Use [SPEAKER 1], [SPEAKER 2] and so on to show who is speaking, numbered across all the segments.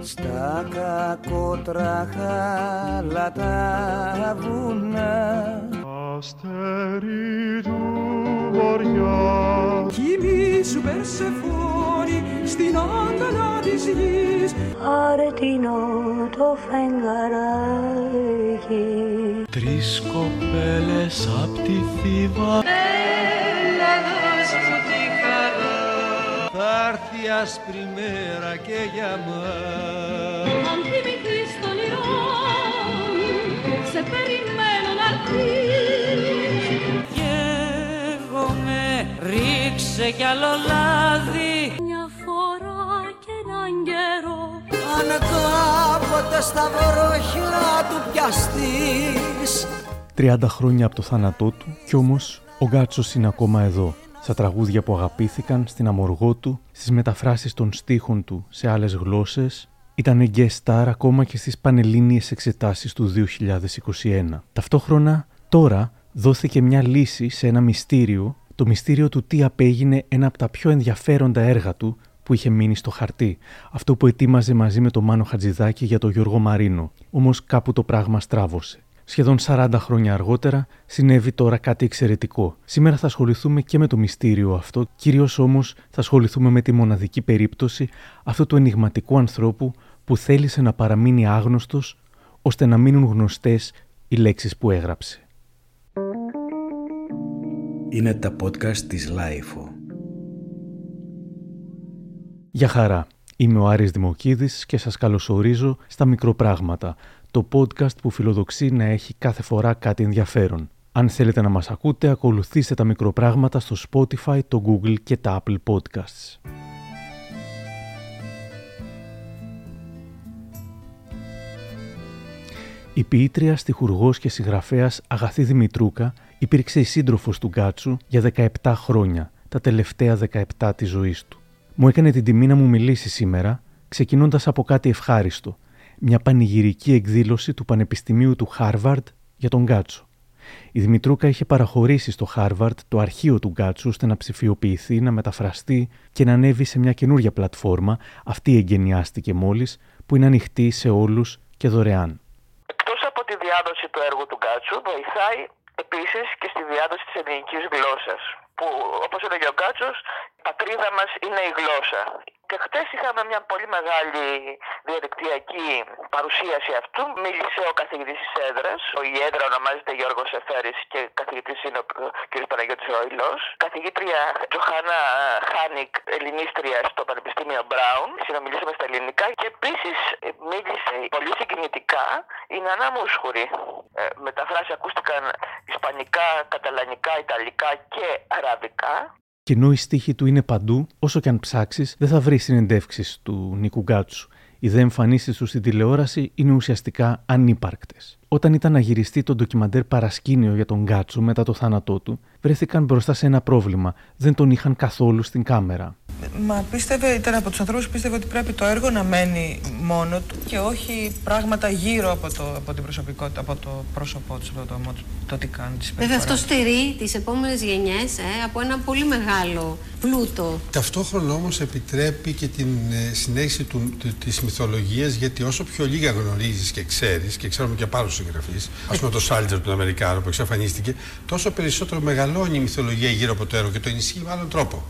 [SPEAKER 1] Στα κακότραχα τα βουνά.
[SPEAKER 2] Αστέρι του βοριά
[SPEAKER 3] Κοιμήσου Περσεφόνη στην άγκαλα της γης.
[SPEAKER 4] Αρετινό το φεγγαράκι.
[SPEAKER 5] Τρεις κοπέλες απ' τη Θήβα
[SPEAKER 1] έρθει άσπρη μέρα και για μας.
[SPEAKER 6] Αν θυμηθείς το όνειρό σε περιμένω να έρθεις.
[SPEAKER 7] Καίγομαι, ρίξε κι άλλο λάδι.
[SPEAKER 6] Μια φορά και έναν καιρό.
[SPEAKER 1] Αν κάποτε στα βροχιά του πιαστείς.
[SPEAKER 8] 30 χρόνια από το θάνατό του κι όμως ο Γκάτσος είναι ακόμα εδώ. Στα τραγούδια που αγαπήθηκαν, στην αμοργό του, στις μεταφράσεις των στίχων του σε άλλες γλώσσες, ήταν guest star ακόμα και στις πανελλήνιες εξετάσεις του 2021. Ταυτόχρονα, τώρα δόθηκε μια λύση σε ένα μυστήριο, το μυστήριο του τι απέγινε ένα από τα πιο ενδιαφέροντα έργα του που είχε μείνει στο χαρτί. Αυτό που ετοίμαζε μαζί με τον Μάνο Χατζηδάκη για τον Γιώργο Μαρίνο. Όμως κάπου το πράγμα στράβωσε. Σχεδόν 40 χρόνια αργότερα συνέβη τώρα κάτι εξαιρετικό. Σήμερα θα ασχοληθούμε και με το μυστήριο αυτό, κυρίως όμως θα ασχοληθούμε με τη μοναδική περίπτωση αυτού του ενηγματικού ανθρώπου που θέλησε να παραμείνει άγνωστος ώστε να μείνουν γνωστές οι λέξεις που έγραψε.
[SPEAKER 9] Είναι τα podcast της LiFO.
[SPEAKER 8] Γεια χαρά. Είμαι ο Άρης Δημοκίδης και σας καλωσορίζω στα Μικροπράγματα, το podcast που φιλοδοξεί να έχει κάθε φορά κάτι ενδιαφέρον. Αν θέλετε να μας ακούτε, ακολουθήστε τα Μικροπράγματα στο Spotify, το Google και τα Apple Podcasts. Η ποιήτρια, στιχουργός και συγγραφέας Αγαθή Δημητρούκα υπήρξε η σύντροφος του Γκάτσου για 17 χρόνια, τα τελευταία 17 της ζωής του. Μου έκανε την τιμή να μου μιλήσει σήμερα, ξεκινώντας από κάτι ευχάριστο, μια πανηγυρική εκδήλωση του Πανεπιστημίου του Χάρβαρντ για τον Γκάτσο. Η Δημητρούκα είχε παραχωρήσει στο Χάρβαρντ το αρχείο του Γκάτσου ώστε να ψηφιοποιηθεί, να μεταφραστεί και να ανέβει σε μια καινούργια πλατφόρμα, αυτή εγκαινιάστηκε μόλις, που είναι ανοιχτή σε όλους και δωρεάν.
[SPEAKER 10] Εκτός από τη διάδοση του έργου του Γκάτσου, βοηθάει επίσης και στη διάδοση της ελληνικής γλώσσας που όπως έλεγε ο Γκάτσος, η πατρίδα μας είναι η γλώσσα. Και χτες είχαμε μια πολύ μεγάλη διαδικτυακή παρουσίαση αυτού. Μίλησε ο καθηγητής της έδρας. Ο η έδρα ονομάζεται Γιώργος Εφέρης και καθηγητής είναι ο κ. Παναγιώτης Ροϊλός. Καθηγήτρια Τζοχάνα Χάνικ, ελληνίστρια στο Πανεπιστήμιο Μπράουν. Συνομιλήσαμε στα ελληνικά και επίσης μίλησε πολύ συγκινητικά η Νανά Μούσχουρη. Ε, μεταφράσεις ακούστηκαν ισπανικά, καταλανικά, ιταλικά και αραβικά
[SPEAKER 8] και ενώ η στίχη του είναι παντού, όσο και αν ψάξεις, δεν θα βρεις συνεντεύξει του Νίκου Γκάτσου. Οι δε εμφανίσεις του στην τηλεόραση είναι ουσιαστικά ανύπαρκτες. Όταν ήταν να γυριστεί το ντοκιμαντέρ παρασκήνιο για τον Γκάτσου μετά το θάνατό του, βρέθηκαν μπροστά σε ένα πρόβλημα. Δεν τον είχαν καθόλου στην κάμερα.
[SPEAKER 11] Μα πίστευε, ήταν από τους ανθρώπους που πίστευε ότι πρέπει το έργο να μένει μόνο του και όχι πράγματα γύρω από, το, από την προσωπικότητα, από το πρόσωπό του, από το, το, το τι κάνει.
[SPEAKER 12] Βέβαια, αυτό στερεί τις επόμενες γενιές ε, από ένα πολύ μεγάλο πλούτο.
[SPEAKER 13] Ταυτόχρονα όμως επιτρέπει και την ε, συνέχιση της μυθολογίας γιατί όσο πιο λίγα γνωρίζεις και ξέρεις, και ξέρουμε και από άλλους συγγραφείς, ας πούμε το Σάλτερ του Αμερικάνου που εξαφανίστηκε, τόσο περισσότερο μεγαλώνει η μυθολογία γύρω από το έργο και το ενισχύει με άλλον τρόπο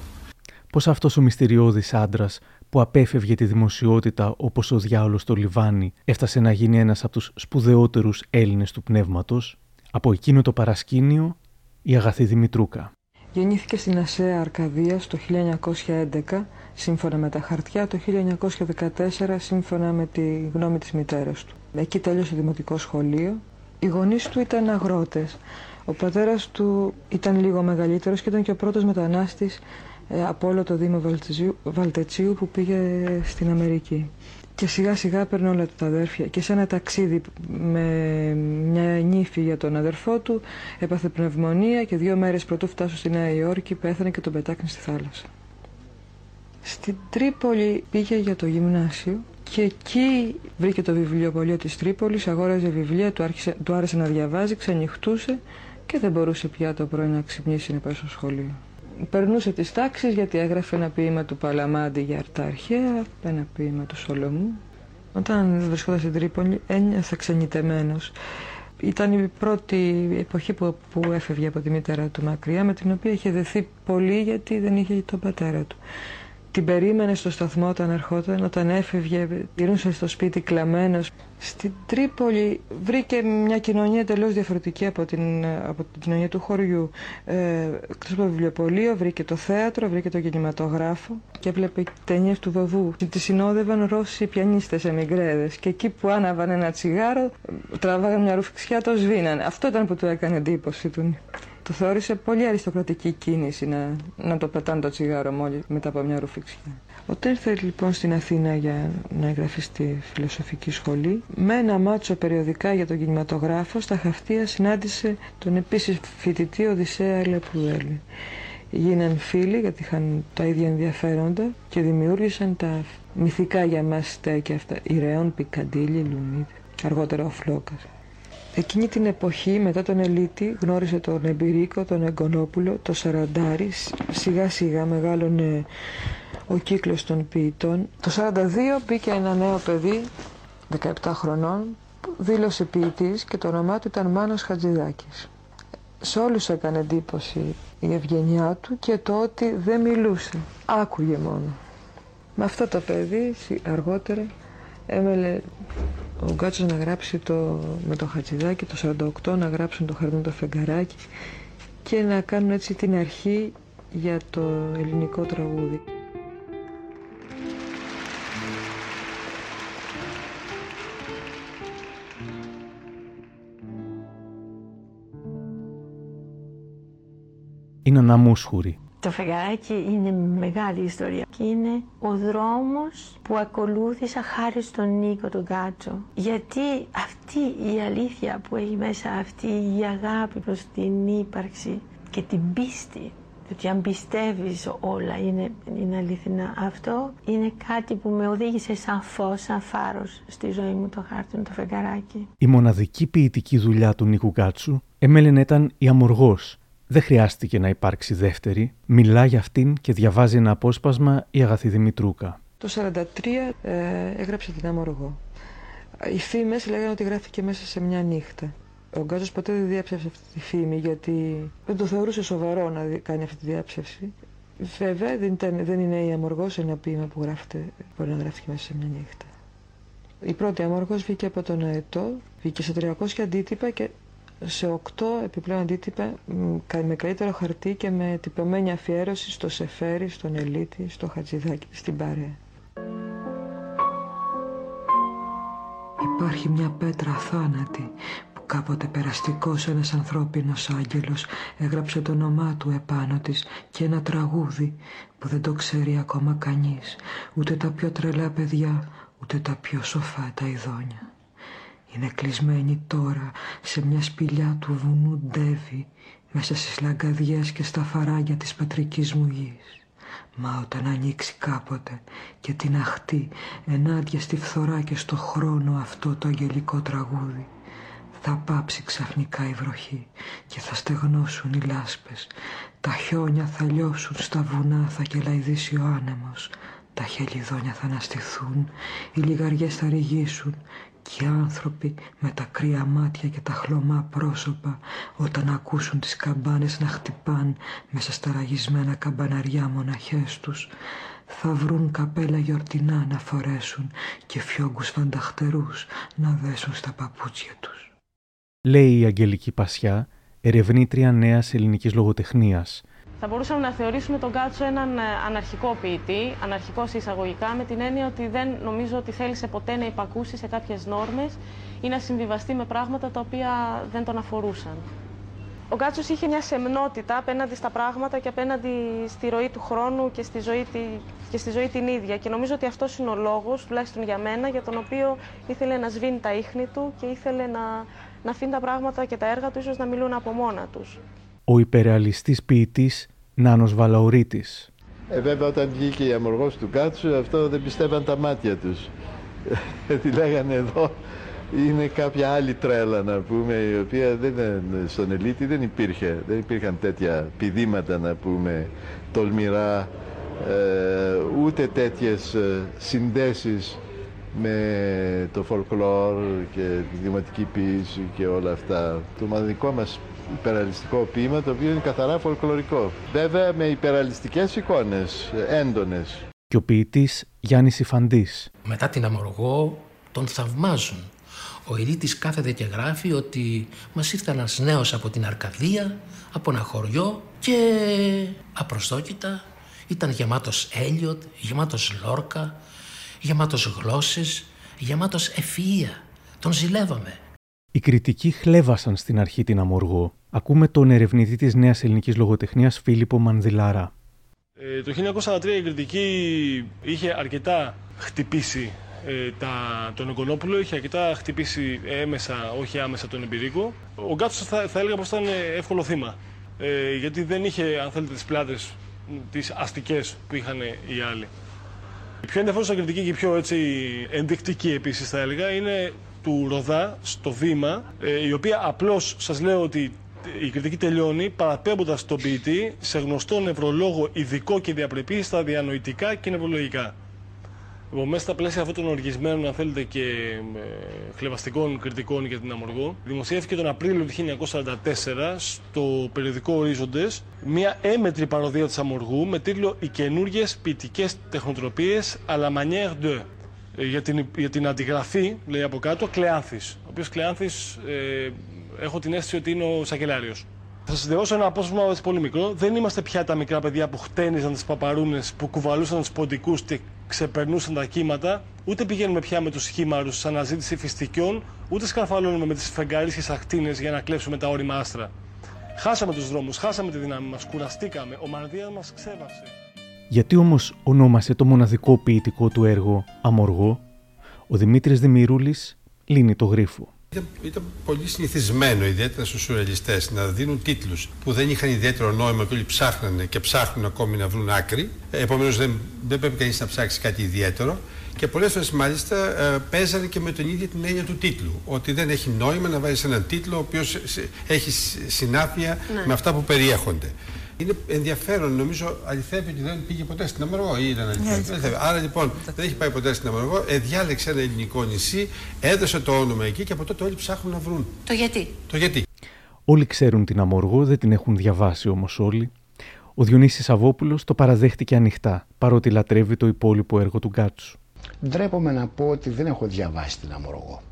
[SPEAKER 8] πως αυτός ο μυστηριώδης άντρας που απέφευγε τη δημοσιότητα όπως ο διάολος στο Λιβάνι έφτασε να γίνει ένας από τους σπουδαιότερους Έλληνες του πνεύματος, από εκείνο το παρασκήνιο η Αγαθή Δημητρούκα.
[SPEAKER 11] Γεννήθηκε στην Ασέα Αρκαδίας το 1911, σύμφωνα με τα χαρτιά, το 1914 σύμφωνα με τη γνώμη της μητέρας του. Εκεί τέλειωσε δημοτικό σχολείο. Οι γονείς του ήταν αγρότες. Ο πατέρας του ήταν λίγο μεγαλύτερος και ήταν και ο πρώτος μετανάστης ε, από όλο το Δήμο Βαλτετσίου που πήγε στην Αμερική. Και σιγά σιγά παίρνει όλα τα αδέρφια και σε ένα ταξίδι με μια νύφη για τον αδερφό του έπαθε πνευμονία και δύο μέρες πρωτού φτάσω στη Νέα Υόρκη πέθανε και τον πετάκνει στη θάλασσα. Στην Τρίπολη πήγε για το γυμνάσιο και εκεί βρήκε το βιβλιοπωλείο της Τρίπολης, αγόραζε βιβλία, του, άρχισε, του άρεσε να διαβάζει, ξενυχτούσε και δεν μπορούσε πια το πρωί να ξυπνήσει να πάει στο σχολείο. Περνούσε τις τάξεις γιατί έγραφε ένα ποίημα του Παλαμάντη για αρτά αρχαία, ένα ποίημα του Σολομού. Όταν βρισκόταν στην Τρίπολη ένιωθα ξενιτεμένος. Ήταν η πρώτη εποχή που, που έφευγε από τη μητέρα του μακριά με την οποία είχε δεθεί πολύ γιατί δεν είχε τον πατέρα του την περίμενε στο σταθμό όταν ερχόταν, όταν έφευγε, γυρνούσε στο σπίτι κλαμμένος. Στην Τρίπολη βρήκε μια κοινωνία εντελώς διαφορετική από την, από την κοινωνία του χωριού. Ε, εκτός από βιβλιοπωλείο βρήκε το θέατρο, βρήκε το κινηματογράφο και έβλεπε ταινίες του Βοβού. Τη συνόδευαν Ρώσοι πιανίστες εμιγκρέδες και εκεί που άναβαν ένα τσιγάρο τραβάγαν μια ρουφιξιά, το σβήνανε. Αυτό ήταν που του έκανε εντύπωση του. Το θεώρησε πολύ αριστοκρατική κίνηση να, να το πετάνε το τσιγάρο μόλι μετά από μια ρουφήξια. Όταν ήρθε λοιπόν στην Αθήνα για να εγγραφεί στη φιλοσοφική σχολή, με ένα μάτσο περιοδικά για τον κινηματογράφο, στα χαυτία συνάντησε τον επίσης φοιτητή Οδυσσέα Λεπουδέλη. Γίναν φίλοι γιατί είχαν τα ίδια ενδιαφέροντα και δημιούργησαν τα μυθικά για μας στέκια αυτά. Ηρεών, Πικαντήλη, Λουμίδη, αργότερα ο Φλόκας. Εκείνη την εποχή μετά τον Ελίτη γνώρισε τον Εμπειρίκο, τον Εγκονόπουλο, τον Σαραντάρη. Σιγά σιγά μεγάλωνε ο κύκλος των ποιητών. Το 42 μπήκε ένα νέο παιδί 17 χρονών που δήλωσε ποιητής και το όνομά του ήταν Μάνος Χατζηδάκης. Σε όλους έκανε εντύπωση η ευγενιά του και το ότι δεν μιλούσε. Άκουγε μόνο. Με αυτό το παιδί αργότερα έμελε ο Γκάτσος να γράψει το, με το Χατζηδάκι το 48 να γράψουν το Χαρνού το Φεγγαράκι και να κάνουν έτσι την αρχή για το ελληνικό τραγούδι.
[SPEAKER 8] Είναι αναμούσχουρη
[SPEAKER 14] το φεγγαράκι είναι μεγάλη ιστορία και είναι ο δρόμος που ακολούθησα χάρη στον Νίκο τον Κάτσο. Γιατί αυτή η αλήθεια που έχει μέσα αυτή η αγάπη προς την ύπαρξη και την πίστη ότι αν πιστεύεις όλα είναι, είναι αληθινά. Αυτό είναι κάτι που με οδήγησε σαν φως, σαν φάρος στη ζωή μου το χάρτινο το φεγγαράκι.
[SPEAKER 8] Η μοναδική ποιητική δουλειά του Νίκου Κάτσου έμελε να ήταν η αμοργός δεν χρειάστηκε να υπάρξει δεύτερη. Μιλά για αυτήν και διαβάζει ένα απόσπασμα η Αγαθή Δημητρούκα.
[SPEAKER 11] Το 1943 ε, έγραψε την Αμοργό. Οι φήμες λέγανε ότι γράφηκε μέσα σε μια νύχτα. Ο Γκάζος ποτέ δεν διάψευσε αυτή τη φήμη γιατί δεν το θεωρούσε σοβαρό να κάνει αυτή τη διάψευση. Βέβαια δεν, ήταν, δεν είναι η Αμοργός ένα ποίημα που γράφεται, μπορεί να γράφει μέσα σε μια νύχτα. Η πρώτη Αμοργός βγήκε από τον Αετό, βγήκε σε 300 αντίτυπα και σε οκτώ επιπλέον αντίτυπα με καλύτερο χαρτί και με τυπωμένη αφιέρωση στο Σεφέρι, στον Ελίτη, στο Χατζηδάκι, στην Παρέα.
[SPEAKER 15] Υπάρχει μια πέτρα θάνατη που κάποτε περαστικός ένας ανθρώπινος άγγελος έγραψε το όνομά του επάνω της και ένα τραγούδι που δεν το ξέρει ακόμα κανείς, ούτε τα πιο τρελά παιδιά, ούτε τα πιο σοφά τα ειδόνια. Είναι κλεισμένη τώρα σε μια σπηλιά του βουνού Ντέβι μέσα στις λαγκαδιές και στα φαράγια της πατρικής μου γης. Μα όταν ανοίξει κάποτε και την αχτεί ενάντια στη φθορά και στο χρόνο αυτό το αγγελικό τραγούδι θα πάψει ξαφνικά η βροχή και θα στεγνώσουν οι λάσπες τα χιόνια θα λιώσουν στα βουνά θα κελαϊδίσει ο άνεμος τα χελιδόνια θα αναστηθούν οι λιγαριές θα ρηγήσουν και άνθρωποι με τα κρύα μάτια και τα χλωμά πρόσωπα όταν ακούσουν τις καμπάνες να χτυπάν μέσα στα ραγισμένα καμπαναριά μοναχές τους θα βρουν καπέλα γιορτινά να φορέσουν και φιόγκους φανταχτερούς να δέσουν στα παπούτσια τους.
[SPEAKER 8] Λέει η Αγγελική Πασιά, ερευνήτρια νέας ελληνικής λογοτεχνίας,
[SPEAKER 16] θα μπορούσαμε να θεωρήσουμε τον Κάτσο έναν ε, αναρχικό ποιητή, αναρχικό σε εισαγωγικά, με την έννοια ότι δεν νομίζω ότι θέλησε ποτέ να υπακούσει σε κάποιες νόρμες ή να συμβιβαστεί με πράγματα τα οποία δεν τον αφορούσαν. Ο Γκάτσος είχε μια σεμνότητα απέναντι στα πράγματα και απέναντι στη ροή του χρόνου και στη ζωή, και στη ζωή την ίδια. Και νομίζω ότι αυτός είναι ο λόγος, τουλάχιστον για μένα, για τον οποίο ήθελε να σβήνει τα ίχνη του και ήθελε να, να αφήνει τα πράγματα και τα έργα του ίσως να μιλούν από μόνα τους
[SPEAKER 8] ο υπερεαλιστής ποιητής Νάνος Βαλαουρίτης.
[SPEAKER 17] Ε, βέβαια όταν βγήκε η αμοργός του Κάτσου αυτό δεν πιστεύαν τα μάτια τους. Τι λέγανε εδώ είναι κάποια άλλη τρέλα να πούμε η οποία δεν, στον Ελίτη δεν υπήρχε. Δεν υπήρχαν τέτοια πηδήματα να πούμε τολμηρά ε, ούτε τέτοιες ε, συνδέσεις με το folklore και τη δημοτική ποίηση και όλα αυτά. Το μοναδικό μας υπεραλιστικό ποίημα το οποίο είναι καθαρά φολκλωρικό. Βέβαια με υπεραλιστικές εικόνες, έντονες.
[SPEAKER 8] Και ο ποιητής Γιάννης Ιφαντής.
[SPEAKER 9] Μετά την αμοργό τον θαυμάζουν. Ο Ηρίτης κάθεται και γράφει ότι μας ήρθε ένας νέος από την Αρκαδία, από ένα χωριό και απροσδόκητα ήταν γεμάτος Έλιοτ, γεμάτος Λόρκα, γεμάτος γλώσσες, γεμάτος ευφυΐα. Τον ζηλεύαμε.
[SPEAKER 8] Οι κριτικοί χλέβασαν στην αρχή την Αμοργό. Ακούμε τον ερευνητή της Νέας Ελληνικής Λογοτεχνίας Φίλιππο Μανδυλάρα.
[SPEAKER 18] Ε, το 1943 η κριτική είχε αρκετά χτυπήσει ε, τα, τον Ογκονόπουλο, είχε αρκετά χτυπήσει έμεσα, όχι άμεσα τον Εμπειρίκο. Ο Γκάτσος θα, θα έλεγα πως ήταν εύκολο θύμα. Ε, γιατί δεν είχε, αν θέλετε, τις πλάτες, τις αστικές που είχαν οι άλλοι. Η πιο ενδιαφέρουσα κριτική και η πιο έτσι, ενδεικτική επίσης θα έλεγα είναι του Ροδά στο βήμα, ε, η οποία απλώς σας λέω ότι η κριτική τελειώνει παραπέμποντας τον ποιητή σε γνωστό νευρολόγο ειδικό και διαπρεπή στα διανοητικά και νευρολογικά. Λοιπόν, μέσα στα πλαίσια αυτών των οργισμένων, αν θέλετε, και ε, χλεβαστικών κριτικών για την Αμοργό, δημοσιεύθηκε τον Απρίλιο του 1944 στο περιοδικό Ορίζοντες μια έμετρη παροδία της Αμοργού με τίτλο Οι καινούργιες ποιητικές τεχνοτροπίες à la manière de. Ε, για την, για την αντιγραφή, λέει από κάτω, Κλεάνθη. Ο οποίος Κλεάνθη ε, έχω την αίσθηση ότι είναι ο Σακελάριος. Θα σας δώσω ένα απόσπασμα πολύ μικρό. Δεν είμαστε πια τα μικρά παιδιά που χτένιζαν τις παπαρούνες, που κουβαλούσαν τους ποντικούς και ξεπερνούσαν τα κύματα. Ούτε πηγαίνουμε πια με τους χήμαρου σε αναζήτηση φυστικιών, ούτε σκαρφαλώνουμε με τις φεγγαρίσιε ακτίνες για να κλέψουμε τα όρημα άστρα. Χάσαμε τους δρόμους, χάσαμε τη δύναμη μας, κουραστήκαμε. Ο μανδύα μας ξέβαψε.
[SPEAKER 8] Γιατί όμως ονόμασε το μοναδικό ποιητικό του έργο Αμοργό, ο Δημήτρης Δημηρούλη λύνει το γρίφο.
[SPEAKER 13] Ήταν, ήταν πολύ συνηθισμένο, ιδιαίτερα στους σουρεαλιστές, να δίνουν τίτλους που δεν είχαν ιδιαίτερο νόημα και όλοι ψάχνανε και ψάχνουν ακόμη να βρουν άκρη. Επομένως, δεν, δεν πρέπει κανείς να ψάξει κάτι ιδιαίτερο. Και πολλές φορές μάλιστα ε, παίζανε και με τον ίδιο την έννοια του τίτλου. Ότι δεν έχει νόημα να βάζει έναν τίτλο ο οποίος έχει συνάφεια ναι. με αυτά που περιέχονται. Είναι ενδιαφέρον, νομίζω αληθεύει ότι δεν πήγε ποτέ στην Αμοργό ή ήταν αληθεύει. Άρα λοιπόν δεν έχει πάει ποτέ στην Αμοργό, ε, διάλεξε ένα ελληνικό νησί, έδωσε το όνομα εκεί και από τότε όλοι ψάχνουν να βρουν.
[SPEAKER 12] Το γιατί;
[SPEAKER 13] Το γιατί.
[SPEAKER 8] Όλοι ξέρουν την Αμοργό, δεν την έχουν διαβάσει όμως όλοι. Ο Διονύσης Σαββόπουλος το παραδέχτηκε ανοιχτά, παρότι λατρεύει το υπόλοιπο έργο του Γκάτσου.
[SPEAKER 19] Ντρέπομαι να πω ότι δεν έχω διαβάσει την Αμοργό.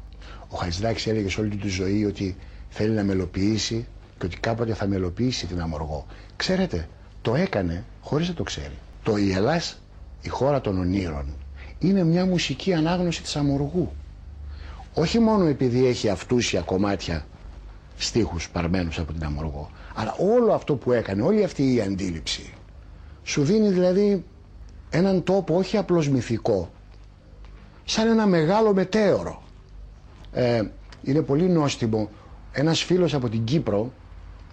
[SPEAKER 19] Ο Χατζηδάκης έλεγε σε όλη τη ζωή ότι θέλει να μελοποιήσει και ότι κάποτε θα μελοποιήσει την Αμοργό. Ξέρετε, το έκανε χωρίς να το ξέρει. Το «Η Ελλάς, η χώρα των ονείρων» είναι μια μουσική ανάγνωση της Αμοργού. Όχι μόνο επειδή έχει αυτούσια κομμάτια στίχους παρμένους από την Αμοργό, αλλά όλο αυτό που έκανε, όλη αυτή η αντίληψη, σου δίνει δηλαδή έναν τόπο όχι απλώς μυθικό, σαν ένα μεγάλο μετέωρο. Ε, είναι πολύ νόστιμο. Ένας φίλος από την Κύπρο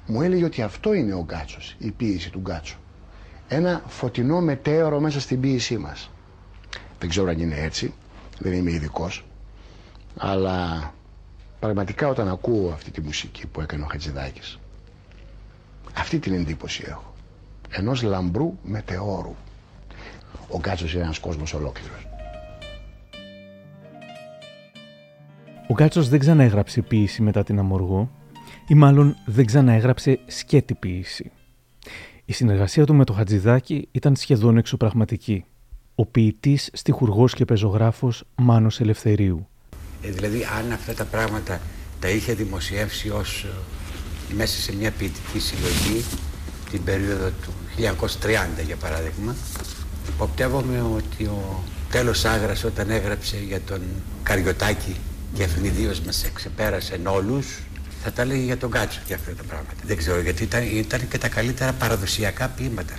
[SPEAKER 19] μου έλεγε ότι αυτό είναι ο Γκάτσος, η ποίηση του Γκάτσου. Ένα φωτεινό μετέωρο μέσα στην ποίησή μας. Δεν ξέρω αν είναι έτσι, δεν είμαι ειδικός, αλλά πραγματικά όταν ακούω αυτή τη μουσική που έκανε ο Χατζηδάκης, αυτή την εντύπωση έχω. Ενός λαμπρού μετεώρου. Ο Γκάτσος είναι ένας κόσμος ολόκληρος.
[SPEAKER 8] Ο Γκάτσος δεν ξαναέγραψε ποίηση μετά την Αμοργό, ή μάλλον δεν ξαναέγραψε σκέτη ποιήση. Η συνεργασία του με το Χατζηδάκη ήταν σχεδόν εξωπραγματική. Ο ποιητής, στιχουργός και πεζογράφος Μάνος Ελευθερίου.
[SPEAKER 20] Ε, δηλαδή, αν αυτά τα πράγματα τα είχε δημοσιεύσει ως ε, μέσα σε μια ποιητική συλλογή την περίοδο του 1930 για παράδειγμα, υποπτεύομαι ότι ο τέλος Άγρας όταν έγραψε για τον Καριωτάκη και ευνηδίως μας εξεπέρασε όλους θα τα έλεγε για τον Κάτσο και αυτά τα πράγματα. Δεν ξέρω γιατί ήταν, ήταν και τα καλύτερα παραδοσιακά ποίηματα.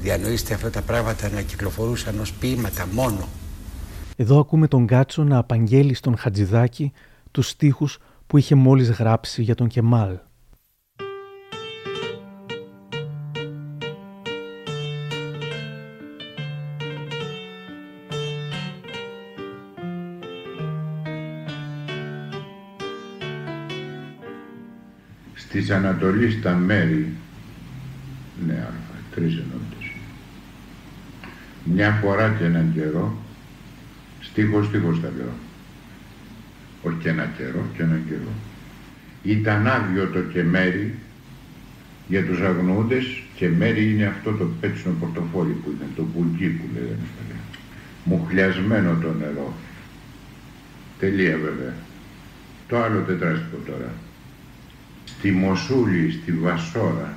[SPEAKER 20] Διανοείστε αυτά τα πράγματα να κυκλοφορούσαν ως ποίηματα μόνο.
[SPEAKER 8] Εδώ ακούμε τον Κάτσο να απαγγέλει στον Χατζηδάκη τους στίχους που είχε μόλις γράψει για τον Κεμάλ.
[SPEAKER 21] Της Ανατολής τα μέρη, ναι αλφα, τρεις ενότητες. Μια φορά και έναν καιρό, Στίχος, στίχος τα λέω. Όχι και ένα καιρό, και ένα καιρό. Ήταν άδειο το κεμέρι για τους αγνοούντες και μέρη είναι αυτό το πέτσινο πορτοφόλι που είναι το πουλκί που λέγανε παλιά. Μουχλιασμένο το νερό. Τελεία βέβαια. Το άλλο τετράστικο τώρα. Στη Μοσούλη, στη Βασόρα.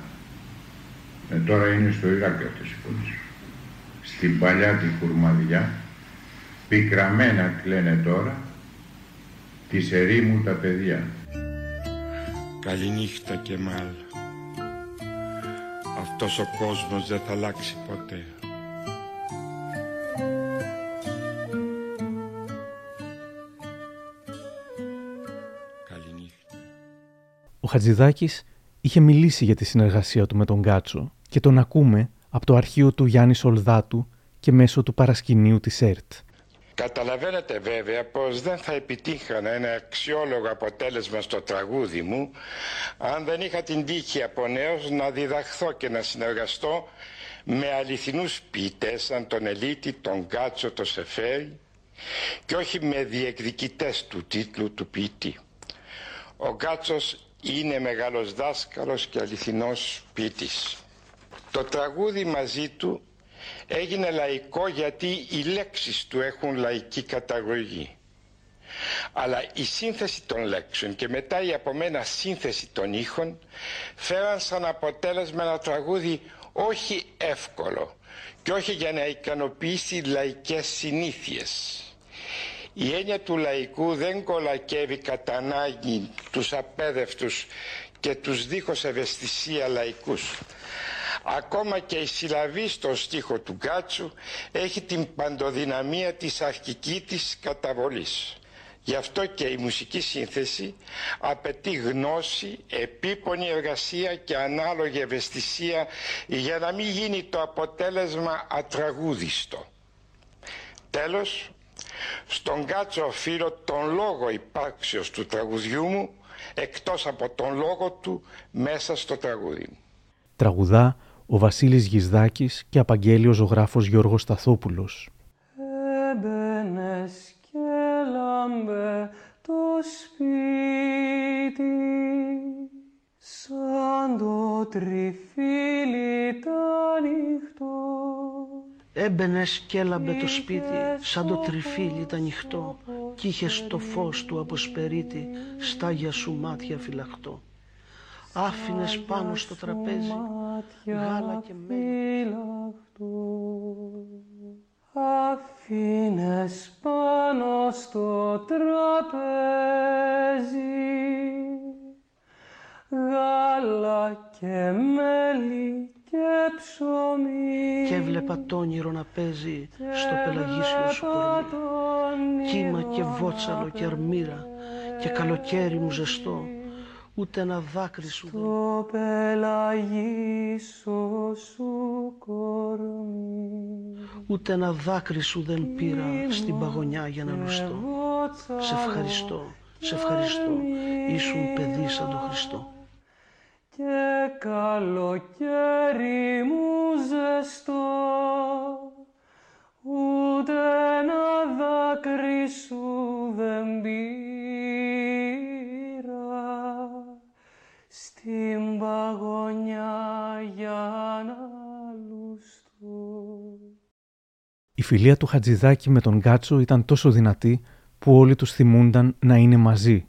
[SPEAKER 21] Ε, τώρα είναι στο Ιράκ αυτές οι πόλεις. Στην παλιά τη Κουρμαδιά. Πικραμένα κλαίνε τώρα. Της ερήμου τα παιδιά.
[SPEAKER 22] Καληνύχτα και μάλ. Αυτός ο κόσμος δεν θα αλλάξει ποτέ.
[SPEAKER 8] Ο Χατζηδάκης είχε μιλήσει για τη συνεργασία του με τον Γκάτσο και τον ακούμε από το αρχείο του Γιάννη Σολδάτου και μέσω του παρασκηνίου της ΕΡΤ.
[SPEAKER 22] Καταλαβαίνετε βέβαια πως δεν θα επιτύχανα ένα αξιόλογο αποτέλεσμα στο τραγούδι μου αν δεν είχα την τύχη από νέος να διδαχθώ και να συνεργαστώ με αληθινούς ποιητές σαν τον Ελίτη, τον Γκάτσο, τον Σεφέρι και όχι με διεκδικητές του τίτλου του ποιητή. Ο Γκάτσος είναι μεγάλος δάσκαλος και αληθινός ποιητής. Το τραγούδι μαζί του έγινε λαϊκό γιατί οι λέξεις του έχουν λαϊκή καταγωγή. Αλλά η σύνθεση των λέξεων και μετά η από μένα σύνθεση των ήχων φέραν σαν αποτέλεσμα ένα τραγούδι όχι εύκολο και όχι για να ικανοποιήσει λαϊκές συνήθειες. Η έννοια του λαϊκού δεν κολακεύει κατά ανάγκη τους απέδευτους και τους δίχως ευαισθησία λαϊκούς. Ακόμα και η συλλαβή στο στίχο του Γκάτσου έχει την παντοδυναμία της αρχική της καταβολής. Γι' αυτό και η μουσική σύνθεση απαιτεί γνώση, επίπονη εργασία και ανάλογη ευαισθησία για να μην γίνει το αποτέλεσμα ατραγούδιστο. Τέλος, στον Γκάτσο οφείλω τον λόγο υπάρξεως του τραγουδιού μου εκτός από τον λόγο του μέσα στο τραγούδι μου.
[SPEAKER 8] Τραγουδά ο Βασίλης Γισδάκης και απαγγέλει ο ζωγράφος Γιώργος Σταθόπουλος.
[SPEAKER 23] Έμπαινες και λάμπε το σπίτι σαν το τριφύλι τα ανοιχτό
[SPEAKER 24] Έμπαινες και έλαμπε το σπίτι σαν το τριφύλι τα ανοιχτό κι είχες το φως του αποσπερίτη στάγια σου μάτια φυλαχτό άφηνες πάνω στο τραπέζι γάλα και μέλι.
[SPEAKER 23] Άφηνες πάνω στο τραπέζι γάλα και μέλι και ψωμί.
[SPEAKER 24] Και έβλεπα το όνειρο να παίζει στο πελαγίσιο σου κορμί κύμα και βότσαλο και αρμύρα και καλοκαίρι μου ζεστό. Ούτε ένα δάκρυ σου δεν...
[SPEAKER 23] Το πελαγίσιο σου κορμί
[SPEAKER 24] Ούτε ένα δάκρυ σου δεν πήρα στην παγωνιά για να λουστώ. Σε ευχαριστώ, σε ευχαριστώ, ήσουν παιδί σαν τον Χριστό.
[SPEAKER 23] Και καλοκαίρι μου ζεστό ούτε ένα δάκρυ σου δεν πήρα στην παγωνιά για να λουστώ.
[SPEAKER 8] Η φιλία του Χατζηδάκη με τον Γκάτσο ήταν τόσο δυνατή που όλοι τους θυμούνταν να είναι μαζί.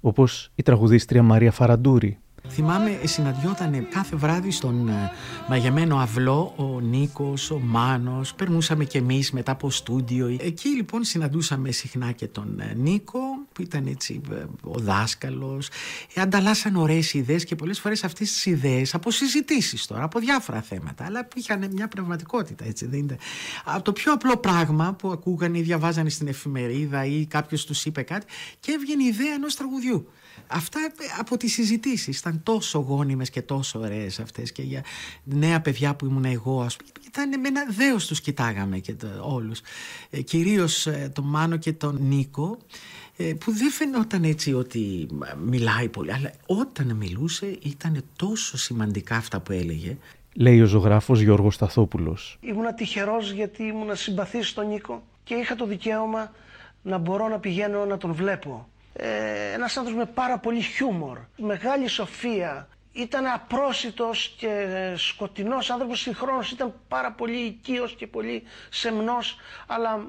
[SPEAKER 8] Όπως η τραγουδίστρια Μαρία Φαραντούρη,
[SPEAKER 25] Θυμάμαι, συναντιόταν κάθε βράδυ στον ε, μαγεμένο αυλό ο Νίκος, ο Μάνος, περνούσαμε κι εμείς μετά από στούντιο. Εκεί λοιπόν συναντούσαμε συχνά και τον ε, Νίκο, που ήταν έτσι ε, ο δάσκαλος. Ε, ανταλλάσσαν ωραίες ιδέες και πολλές φορές αυτές τις ιδέες από συζητήσεις τώρα, από διάφορα θέματα, αλλά που είχαν μια πνευματικότητα, έτσι δεν είναι. Από το πιο απλό πράγμα που ακούγανε ή διαβάζανε στην εφημερίδα ή κάποιος τους είπε κάτι και έβγαινε η ιδέα ενός τραγουδιού. Αυτά από τις συζητήσεις ήταν τόσο γόνιμες και τόσο ωραίες αυτές και για νέα παιδιά που ήμουν εγώ ας πούμε, ήταν με ένα δέος τους κοιτάγαμε και το, όλους ε, κυρίως ε, τον Μάνο και τον Νίκο ε, που δεν φαινόταν έτσι ότι μιλάει πολύ αλλά όταν μιλούσε ήταν τόσο σημαντικά αυτά που έλεγε
[SPEAKER 8] λέει ο ζωγράφος Γιώργος Σταθόπουλος.
[SPEAKER 24] Ήμουνα τυχερός γιατί ήμουνα συμπαθής στον Νίκο και είχα το δικαίωμα να μπορώ να πηγαίνω να τον βλέπω. Ε, ένας άνθρωπος με πάρα πολύ χιούμορ, μεγάλη σοφία, ήταν απρόσιτος και σκοτεινός άνθρωπος συγχρόνως, ήταν πάρα πολύ οικείος και πολύ σεμνός, αλλά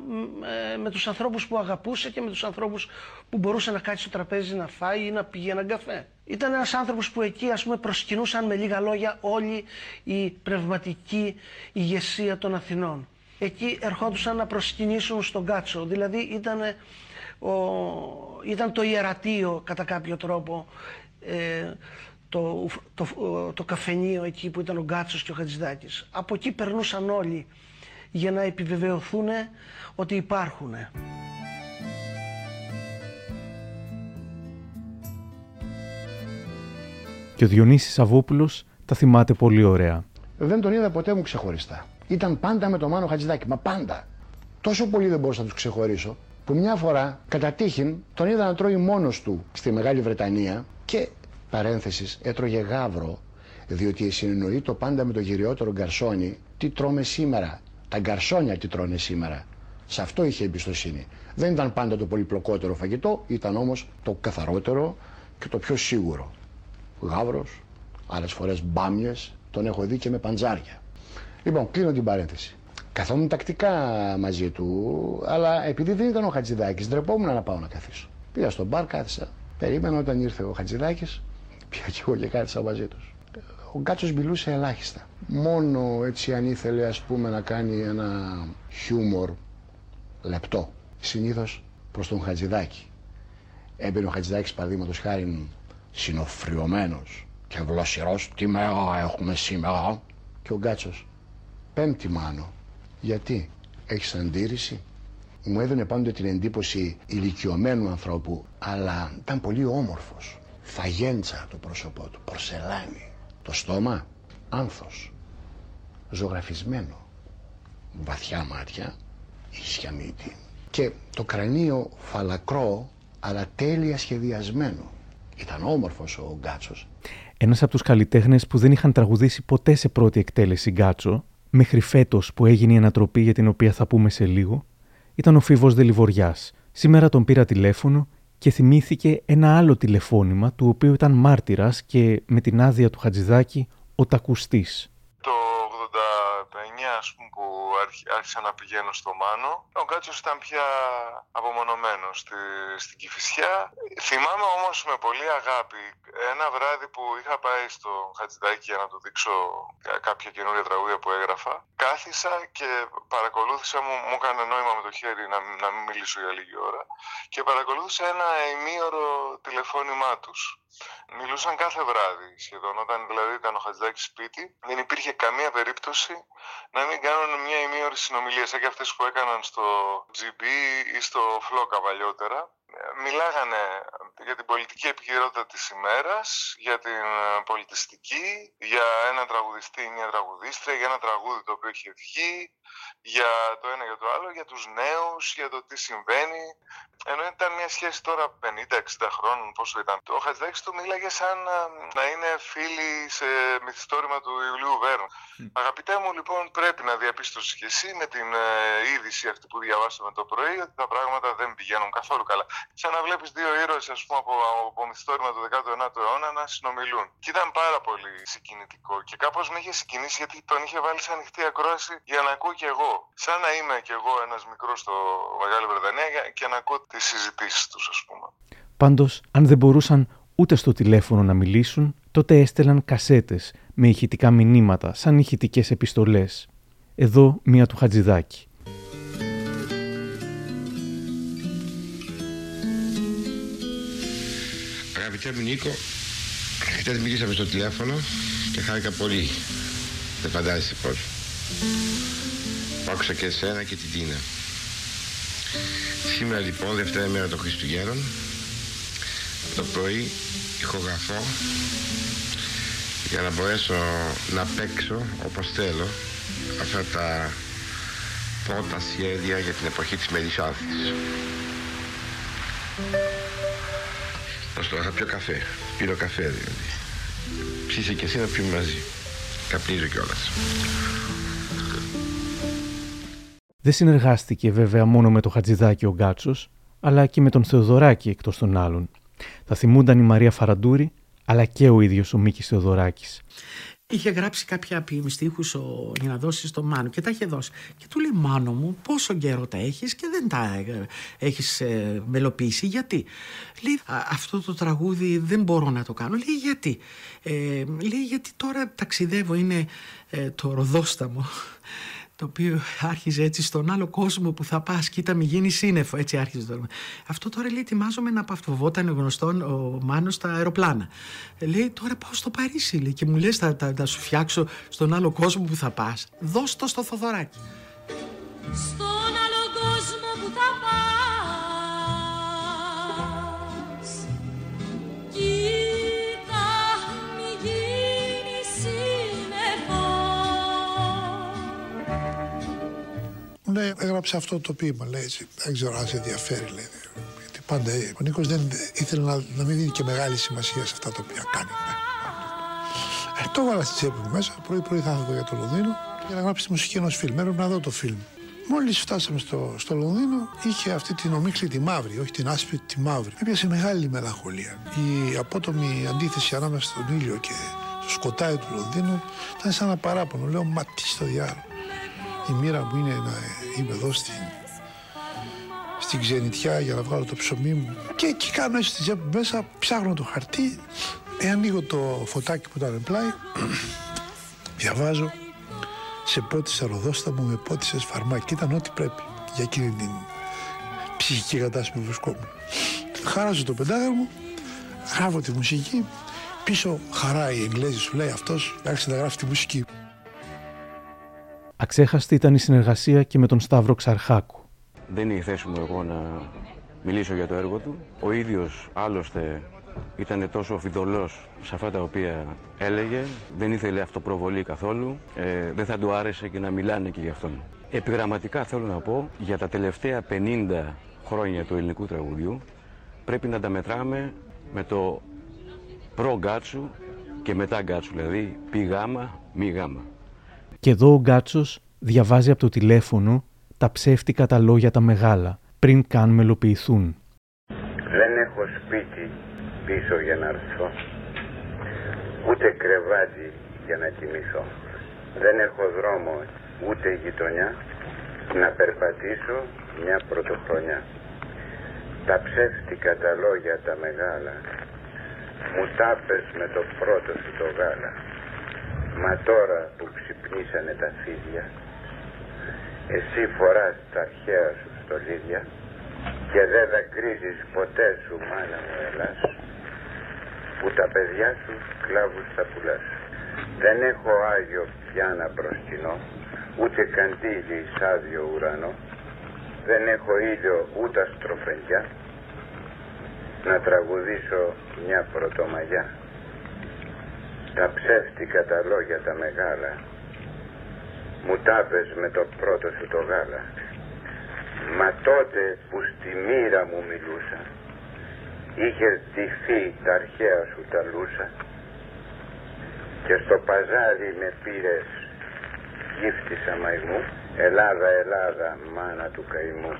[SPEAKER 24] ε, με τους ανθρώπους που αγαπούσε και με τους ανθρώπους που μπορούσε να κάτσει στο τραπέζι να φάει ή να πηγαίνει έναν καφέ. Ήταν ένας άνθρωπος που εκεί ας πούμε προσκυνούσαν με λίγα λόγια όλη η πνευματική ηγεσία των Αθηνών. Εκεί ερχόντουσαν να προσκυνήσουν στον Κάτσο, δηλαδή ήταν, ο, ήταν το ιερατείο κατά κάποιο τρόπο, ε, το, το, το καφενείο εκεί που ήταν ο Γκάτσος και ο Χατζηδάκης. Από εκεί περνούσαν όλοι για να επιβεβαιωθούν ότι υπάρχουν.
[SPEAKER 8] Και ο Διονύσης Σαββόπουλος τα θυμάται πολύ ωραία.
[SPEAKER 19] Δεν τον είδα ποτέ μου ξεχωριστά. Ήταν πάντα με τον Μάνο Χατζηδάκη, μα πάντα. Τόσο πολύ δεν μπορούσα να τους ξεχωρίσω, που μια φορά κατά τύχην τον είδα να τρώει μόνος του στη Μεγάλη Βρετανία και παρένθεσης έτρωγε γάβρο, διότι συνεννοεί το πάντα με το γυριότερο γκαρσόνι τι τρώμε σήμερα. Τα γκαρσόνια τι τρώνε σήμερα. Σε αυτό είχε εμπιστοσύνη. Δεν ήταν πάντα το πολυπλοκότερο φαγητό, ήταν όμως το καθαρότερο και το πιο σίγουρο. Γάβρος, άλλες φορές μπάμιες, τον έχω δει και με παντζάρια. Λοιπόν, κλείνω την παρένθεση. Καθόμουν τακτικά μαζί του, αλλά επειδή δεν ήταν ο Χατζηδάκης, ντρεπόμουν να πάω να καθίσω. Πήγα στο μπαρ, κάθισα. Περίμενα όταν ήρθε ο Χατζηδάκης, πια και εγώ και κάθισα μαζί τους. Ο Γκάτσο μιλούσε ελάχιστα. Μόνο έτσι αν ήθελε ας πούμε να κάνει ένα χιούμορ λεπτό. Συνήθως προς τον Χατζηδάκη. Έμπαινε ο Χατζηδάκης παραδείγματος χάρη συνοφριωμένος και βλοσιρό. Τι μέρα έχουμε σήμερα. Και ο Γκάτσο. Πέμπτη μάνο. Γιατί; έχεις αντίρρηση; Μου έδωνε πάντοτε την εντύπωση ηλικιωμένου ανθρώπου, αλλά ήταν πολύ όμορφος. Φαγέντσα το πρόσωπό του, πορσελάνη. Το στόμα, άνθος. Ζωγραφισμένο. Βαθιά μάτια, ίσια μύτη. Και το κρανίο φαλακρό, αλλά τέλεια σχεδιασμένο. Ήταν όμορφος ο Γκάτσος.
[SPEAKER 8] Ένας από τους καλλιτέχνες που δεν είχαν τραγουδήσει ποτέ σε πρώτη εκτέλεση Γκάτσο, μέχρι φέτος που έγινε η ανατροπή για την οποία θα πούμε σε λίγο, ήταν ο Φίβος Δελιβοριάς. Σήμερα τον πήρα τηλέφωνο και θυμήθηκε ένα άλλο τηλεφώνημα του οποίου ήταν μάρτυρας και με την άδεια του Χατζηδάκη ο τακουστής.
[SPEAKER 26] Το 89 ας πούμε που άρχισα να πηγαίνω στο Μάνο. Ο Κάτσος ήταν πια απομονωμένος στη, στην Κηφισιά θυμάμαι όμως με πολύ αγάπη ένα βράδυ που είχα πάει στο Χατζηδάκη για να του δείξω κάποια καινούργια τραγούδια που έγραφα. Κάθισα και παρακολούθησα μου, μου έκανε νόημα με το χέρι να, να μην μιλήσω για λίγη ώρα και παρακολούθησα ένα ημίωρο τηλεφώνημά τους. Μιλούσαν κάθε βράδυ σχεδόν. Όταν δηλαδή ήταν ο Χατζηδάκης σπίτι, δεν υπήρχε καμία περίπτωση να μην κάνουν μια ημίωρη συνομιλία σαν και αυτές που έκαναν στο GB ή στο Φλόκα παλιότερα. Μιλάγανε για την πολιτική επικαιρότητα της ημέρας, για την πολιτιστική, για ένα τραγουδιστή ή μια τραγουδίστρια, για ένα τραγούδι το οποίο είχε βγει, για το ένα για το άλλο, για τους νέους, για το τι συμβαίνει. Ενώ ήταν μια σχέση τώρα 50-60 χρόνων, πόσο ήταν. Ο Χατζηδάκης του μίλαγε σαν να είναι φίλοι σε μυθιστόρημα του Ιουλίου Βέρν. Αγαπητέ μου, λοιπόν, πρέπει να διαπίστωσες και εσύ με την ε, είδηση αυτή που διαβάσαμε το πρωί ότι τα πράγματα δεν πηγαίνουν καθόλου καλά. Σαν να βλέπεις δύο ήρωες, ας πούμε, από, από μυθιστόρημα του 19ου αιώνα να συνομιλούν. Και ήταν πάρα πολύ συγκινητικό και κάπως με είχε συγκινήσει γιατί τον είχε βάλει σε ανοιχτή ακρόαση για να ακούω κι εγώ. Σαν να είμαι κι εγώ ένας μικρός στο Μεγάλη Βρετανία και να ακούω τις συζητήσεις τους, ας πούμε.
[SPEAKER 8] Πάντως, αν δεν μπορούσαν ούτε στο τηλέφωνο να μιλήσουν, τότε έστελαν κασέτες με ηχητικά μηνύματα, σαν ηχητικές επιστολές. Εδώ μία του Χατζηδάκη.
[SPEAKER 22] Αγαπητέ μου Νίκο, χτες μιλήσαμε στο τηλέφωνο και χάρηκα πολύ. Δεν φαντάζεσαι πώς. Άκουσα και εσένα και την Τίνα. Σήμερα λοιπόν, Δευτέρα μέρα των Χριστουγέννων, το πρωί ηχογραφώ για να μπορέσω να παίξω όπως θέλω αυτά τα πρώτα σχέδια για την εποχή της Μελισσάθης. Ως τώρα θα πιω καφέ. Πίνω καφέ δηλαδή. Ψήσε και εσύ να πιούμε μαζί. Καπνίζω κιόλας.
[SPEAKER 8] Δεν συνεργάστηκε βέβαια μόνο με το Χατζηδάκι ο Γκάτσος, αλλά και με τον Θεοδωράκη εκτός των άλλων. Θα θυμούνταν η Μαρία Φαραντούρη, αλλά και ο ίδιος ο Μίκης Θεοδωράκης.
[SPEAKER 25] Είχε γράψει κάποια στίχου για να δώσει στο Μάνο και τα είχε δώσει. Και του λέει: Μάνο μου, πόσο καιρό τα έχεις και δεν τα ε, έχεις ε, μελοποιήσει. Γιατί; Λέει: Αυτό το τραγούδι δεν μπορώ να το κάνω. Λέει: Γιατί; Ε, λέει: Γιατί τώρα ταξιδεύω, είναι ε, το ροδόσταμο το οποίο άρχιζε έτσι στον άλλο κόσμο που θα πας κοίτα μη γίνει σύννεφο έτσι άρχιζε το αυτό τώρα λέει ετοιμάζομαι να παυτοβόταν γνωστό ο Μάνος στα αεροπλάνα. Λέει τώρα πάω στο Παρίσι λέει, και μου λες θα, θα, θα, σου φτιάξω στον άλλο κόσμο που θα πας. Δώσ' το στο Θοδωράκι.
[SPEAKER 6] Στον άλλο κόσμο που θα πας
[SPEAKER 27] Μου λέει, έγραψε αυτό το ποίημα, λέει έτσι. Δεν ξέρω αν σε ενδιαφέρει, λέει. Γιατί πάντα ο Νίκος δεν ήθελε να, να μην δίνει και μεγάλη σημασία σε αυτά τα οποία κάνει. Ναι. Ε, το έβαλα στη τσέπη μου μέσα. Πρωί-πρωί θα έρθω για το Λονδίνο για να γράψει τη μουσική ενός φιλμ. Έπρεπε να δω το φιλμ. Μόλις φτάσαμε στο, στο Λονδίνο, είχε αυτή την ομίχλη τη μαύρη, όχι την άσπρη, τη μαύρη. Έπιασε μεγάλη μελαγχολία. Η απότομη αντίθεση ανάμεσα στον ήλιο και στο σκοτάδι του Λονδίνου ήταν σαν ένα παράπονο. Λέω, μα τι στο διάλογο η μοίρα μου είναι να είμαι εδώ στην, στην ξενιτιά για να βγάλω το ψωμί μου. Και εκεί κάνω έτσι στη τσέπη μέσα, ψάχνω το χαρτί, ε, ανοίγω το φωτάκι που ήταν πλάι, διαβάζω, σε πότισε ροδόστα μου, με πότισες φαρμάκι. Ήταν ό,τι πρέπει για εκείνη την ψυχική κατάσταση που βρισκόμουν. Χάραζω το πεντάγραμμο, γράφω τη μουσική, πίσω χαρά η Εγγλέζη σου λέει αυτός, άρχισε να γράφει τη μουσική.
[SPEAKER 8] Αξέχαστη ήταν η συνεργασία και με τον Σταύρο Ξαρχάκου.
[SPEAKER 28] Δεν είναι η θέση μου εγώ να μιλήσω για το έργο του. Ο ίδιος άλλωστε ήταν τόσο φιδωλός σε αυτά τα οποία έλεγε. Δεν ήθελε αυτοπροβολή καθόλου. Ε, δεν θα του άρεσε και να μιλάνε και γι' αυτόν. Επιγραμματικά θέλω να πω για τα τελευταία 50 χρόνια του ελληνικού τραγουδιού πρέπει να τα μετράμε με το προ γκάτσου και μετά γκάτσου, δηλαδή πι γάμα, μη γάμα.
[SPEAKER 8] Και εδώ ο Γκάτσος διαβάζει από το τηλέφωνο τα ψεύτικα τα λόγια τα μεγάλα, πριν καν μελοποιηθούν.
[SPEAKER 20] Δεν έχω σπίτι πίσω για να έρθω, ούτε κρεβάτι για να κοιμηθώ. Δεν έχω δρόμο ούτε γειτονιά να περπατήσω μια πρωτοχρονιά. Τα ψεύτικα τα λόγια τα μεγάλα μου τάπες με το πρώτο σου το γάλα. Μα τώρα που ξυπνήσανε τα φίδια εσύ φοράς τα αρχαία σου στολίδια και δεν δακρύζεις ποτέ σου μάνα μου Ελλάς που τα παιδιά σου κλάβους θα πουλάς. Δεν έχω Άγιο πια να προσκυνώ ούτε καντήλι σ' άδειο ουρανό. Δεν έχω ήλιο ούτε αστροφεντιά να τραγουδήσω μια πρωτομαγιά. Τα ψεύτικα τα λόγια τα μεγάλα μου τάπες με το πρώτο σου το γάλα μα τότε που στη μοίρα μου μιλούσα είχες ντυθεί τα αρχαία σου τα λούσα και στο παζάρι με πήρες γύφτησα μαϊμού Ελλάδα, Ελλάδα, μάνα του καημού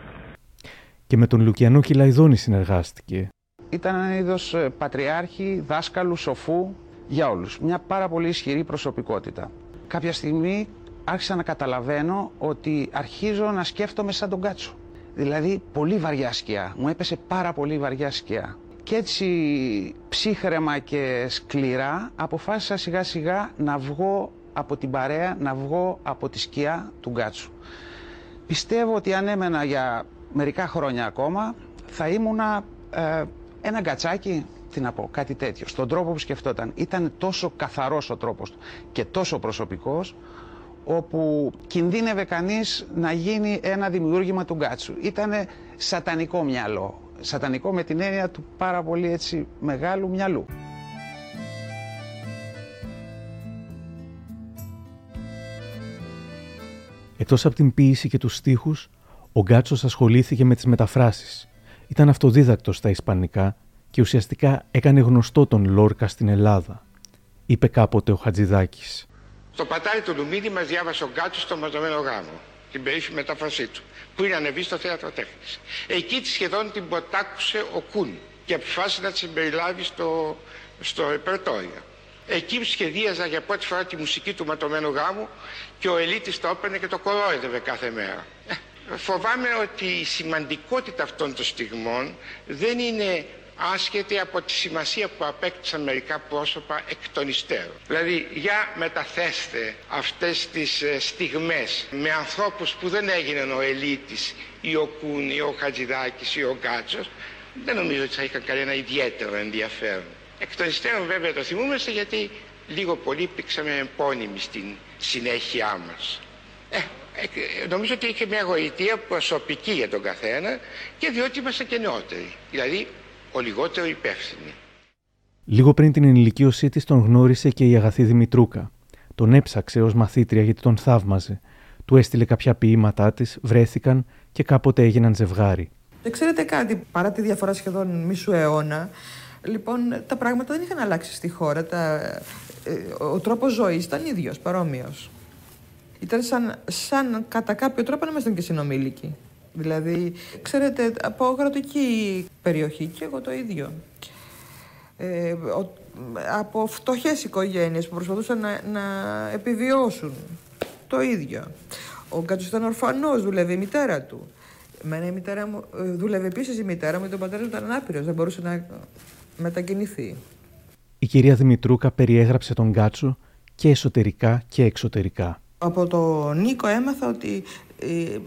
[SPEAKER 8] και με τον Λουκιανό Κυλαϊδόνη συνεργάστηκε.
[SPEAKER 29] Ήταν ένα είδος ε, πατριάρχη, δάσκαλου, σοφού, για όλους. Μια πάρα πολύ ισχυρή προσωπικότητα. Κάποια στιγμή άρχισα να καταλαβαίνω ότι αρχίζω να σκέφτομαι σαν τον Κάτσο. Δηλαδή πολύ βαριά σκιά. Μου έπεσε πάρα πολύ βαριά σκιά. Και έτσι ψύχρεμα και σκληρά αποφάσισα σιγά σιγά να βγω από την παρέα, να βγω από τη σκιά του Γκάτσου. Πιστεύω ότι αν έμενα για μερικά χρόνια ακόμα θα ήμουνα ε, ένα γκατσάκι τι να πω, κάτι τέτοιο. Στον τρόπο που σκεφτόταν. Ήταν τόσο καθαρός ο τρόπος του και τόσο προσωπικός, όπου κινδύνευε κανείς να γίνει ένα δημιούργημα του Γκάτσου. Ήταν σατανικό μυαλό. Σατανικό με την έννοια του πάρα πολύ έτσι μεγάλου μυαλού.
[SPEAKER 8] Εκτός από την ποίηση και τους στίχους, ο Γκάτσος ασχολήθηκε με τις μεταφράσεις. Ήταν αυτοδίδακτος στα ισπανικά και ουσιαστικά έκανε γνωστό τον Λόρκα στην Ελλάδα, είπε κάποτε ο Χατζηδάκης.
[SPEAKER 22] Στο πατάρι του Λουμίδη μας διάβασε ο Γκάτσος στο μαζεμένο γάμο. την περίφημη μετάφρασή του, που είναι ανεβεί στο θέατρο τέχνης. Εκεί σχεδόν την ποτάκουσε ο Κούν και αποφάσισε να τη συμπεριλάβει στο, στο ρεπερτόριο. Εκεί σχεδίαζα για πρώτη φορά τη μουσική του ματωμένου γάμου και ο Ελίτης το έπαιρνε και το κορόιδευε κάθε μέρα. Ε, φοβάμαι ότι η σημαντικότητα αυτών των στιγμών δεν είναι άσχετη από τη σημασία που απέκτησαν μερικά πρόσωπα εκ των υστέρων. Δηλαδή, για μεταθέστε αυτές τις ε, στιγμές με ανθρώπους που δεν έγιναν ο Ελίτης ή ο Κούν ή ο Χατζηδάκης ή ο Γκάτσος, δεν νομίζω ότι θα είχαν κανένα ιδιαίτερο ενδιαφέρον. Εκ των υστέρων βέβαια το θυμούμαστε γιατί λίγο πολύ πήξαμε επώνυμοι στην συνέχειά μας. Ε, ε, νομίζω ότι είχε μια γοητεία προσωπική για τον καθένα και διότι είμαστε και νεότεροι, δηλαδή ο λιγότερο υπεύθυνοι.
[SPEAKER 8] Λίγο πριν την ενηλικίωσή της τον γνώρισε και η αγαθή Δημητρούκα. Τον έψαξε ως μαθήτρια γιατί τον θαύμαζε. Του έστειλε κάποια ποίηματά της, βρέθηκαν και κάποτε έγιναν ζευγάρι.
[SPEAKER 11] Δεν ξέρετε κάτι, παρά τη διαφορά σχεδόν μισού αιώνα, Λοιπόν, τα πράγματα δεν είχαν αλλάξει στη χώρα. Τα, ε, ο τρόπος ζωής ήταν ίδιος, παρόμοιος. Ήταν σαν, σαν κατά κάποιο τρόπο να ήμασταν και συνομήλικοι. Δηλαδή, ξέρετε, από γρατική περιοχή και εγώ το ίδιο. Ε, ο, από φτωχές οικογένειες που προσπαθούσαν να, να επιβιώσουν. Το ίδιο. Ο Κάτσος ήταν ορφανός, δουλεύει η μητέρα του. Εμένα η μητέρα μου, ε, δούλευε επίσης η μητέρα μου, τον πατέρας του ήταν ανάπηρος, δεν μπορούσε να μετακινηθεί.
[SPEAKER 8] Η κυρία Δημητρούκα περιέγραψε τον Κάτσο και εσωτερικά και εξωτερικά.
[SPEAKER 11] Από τον Νίκο έμαθα ότι ε,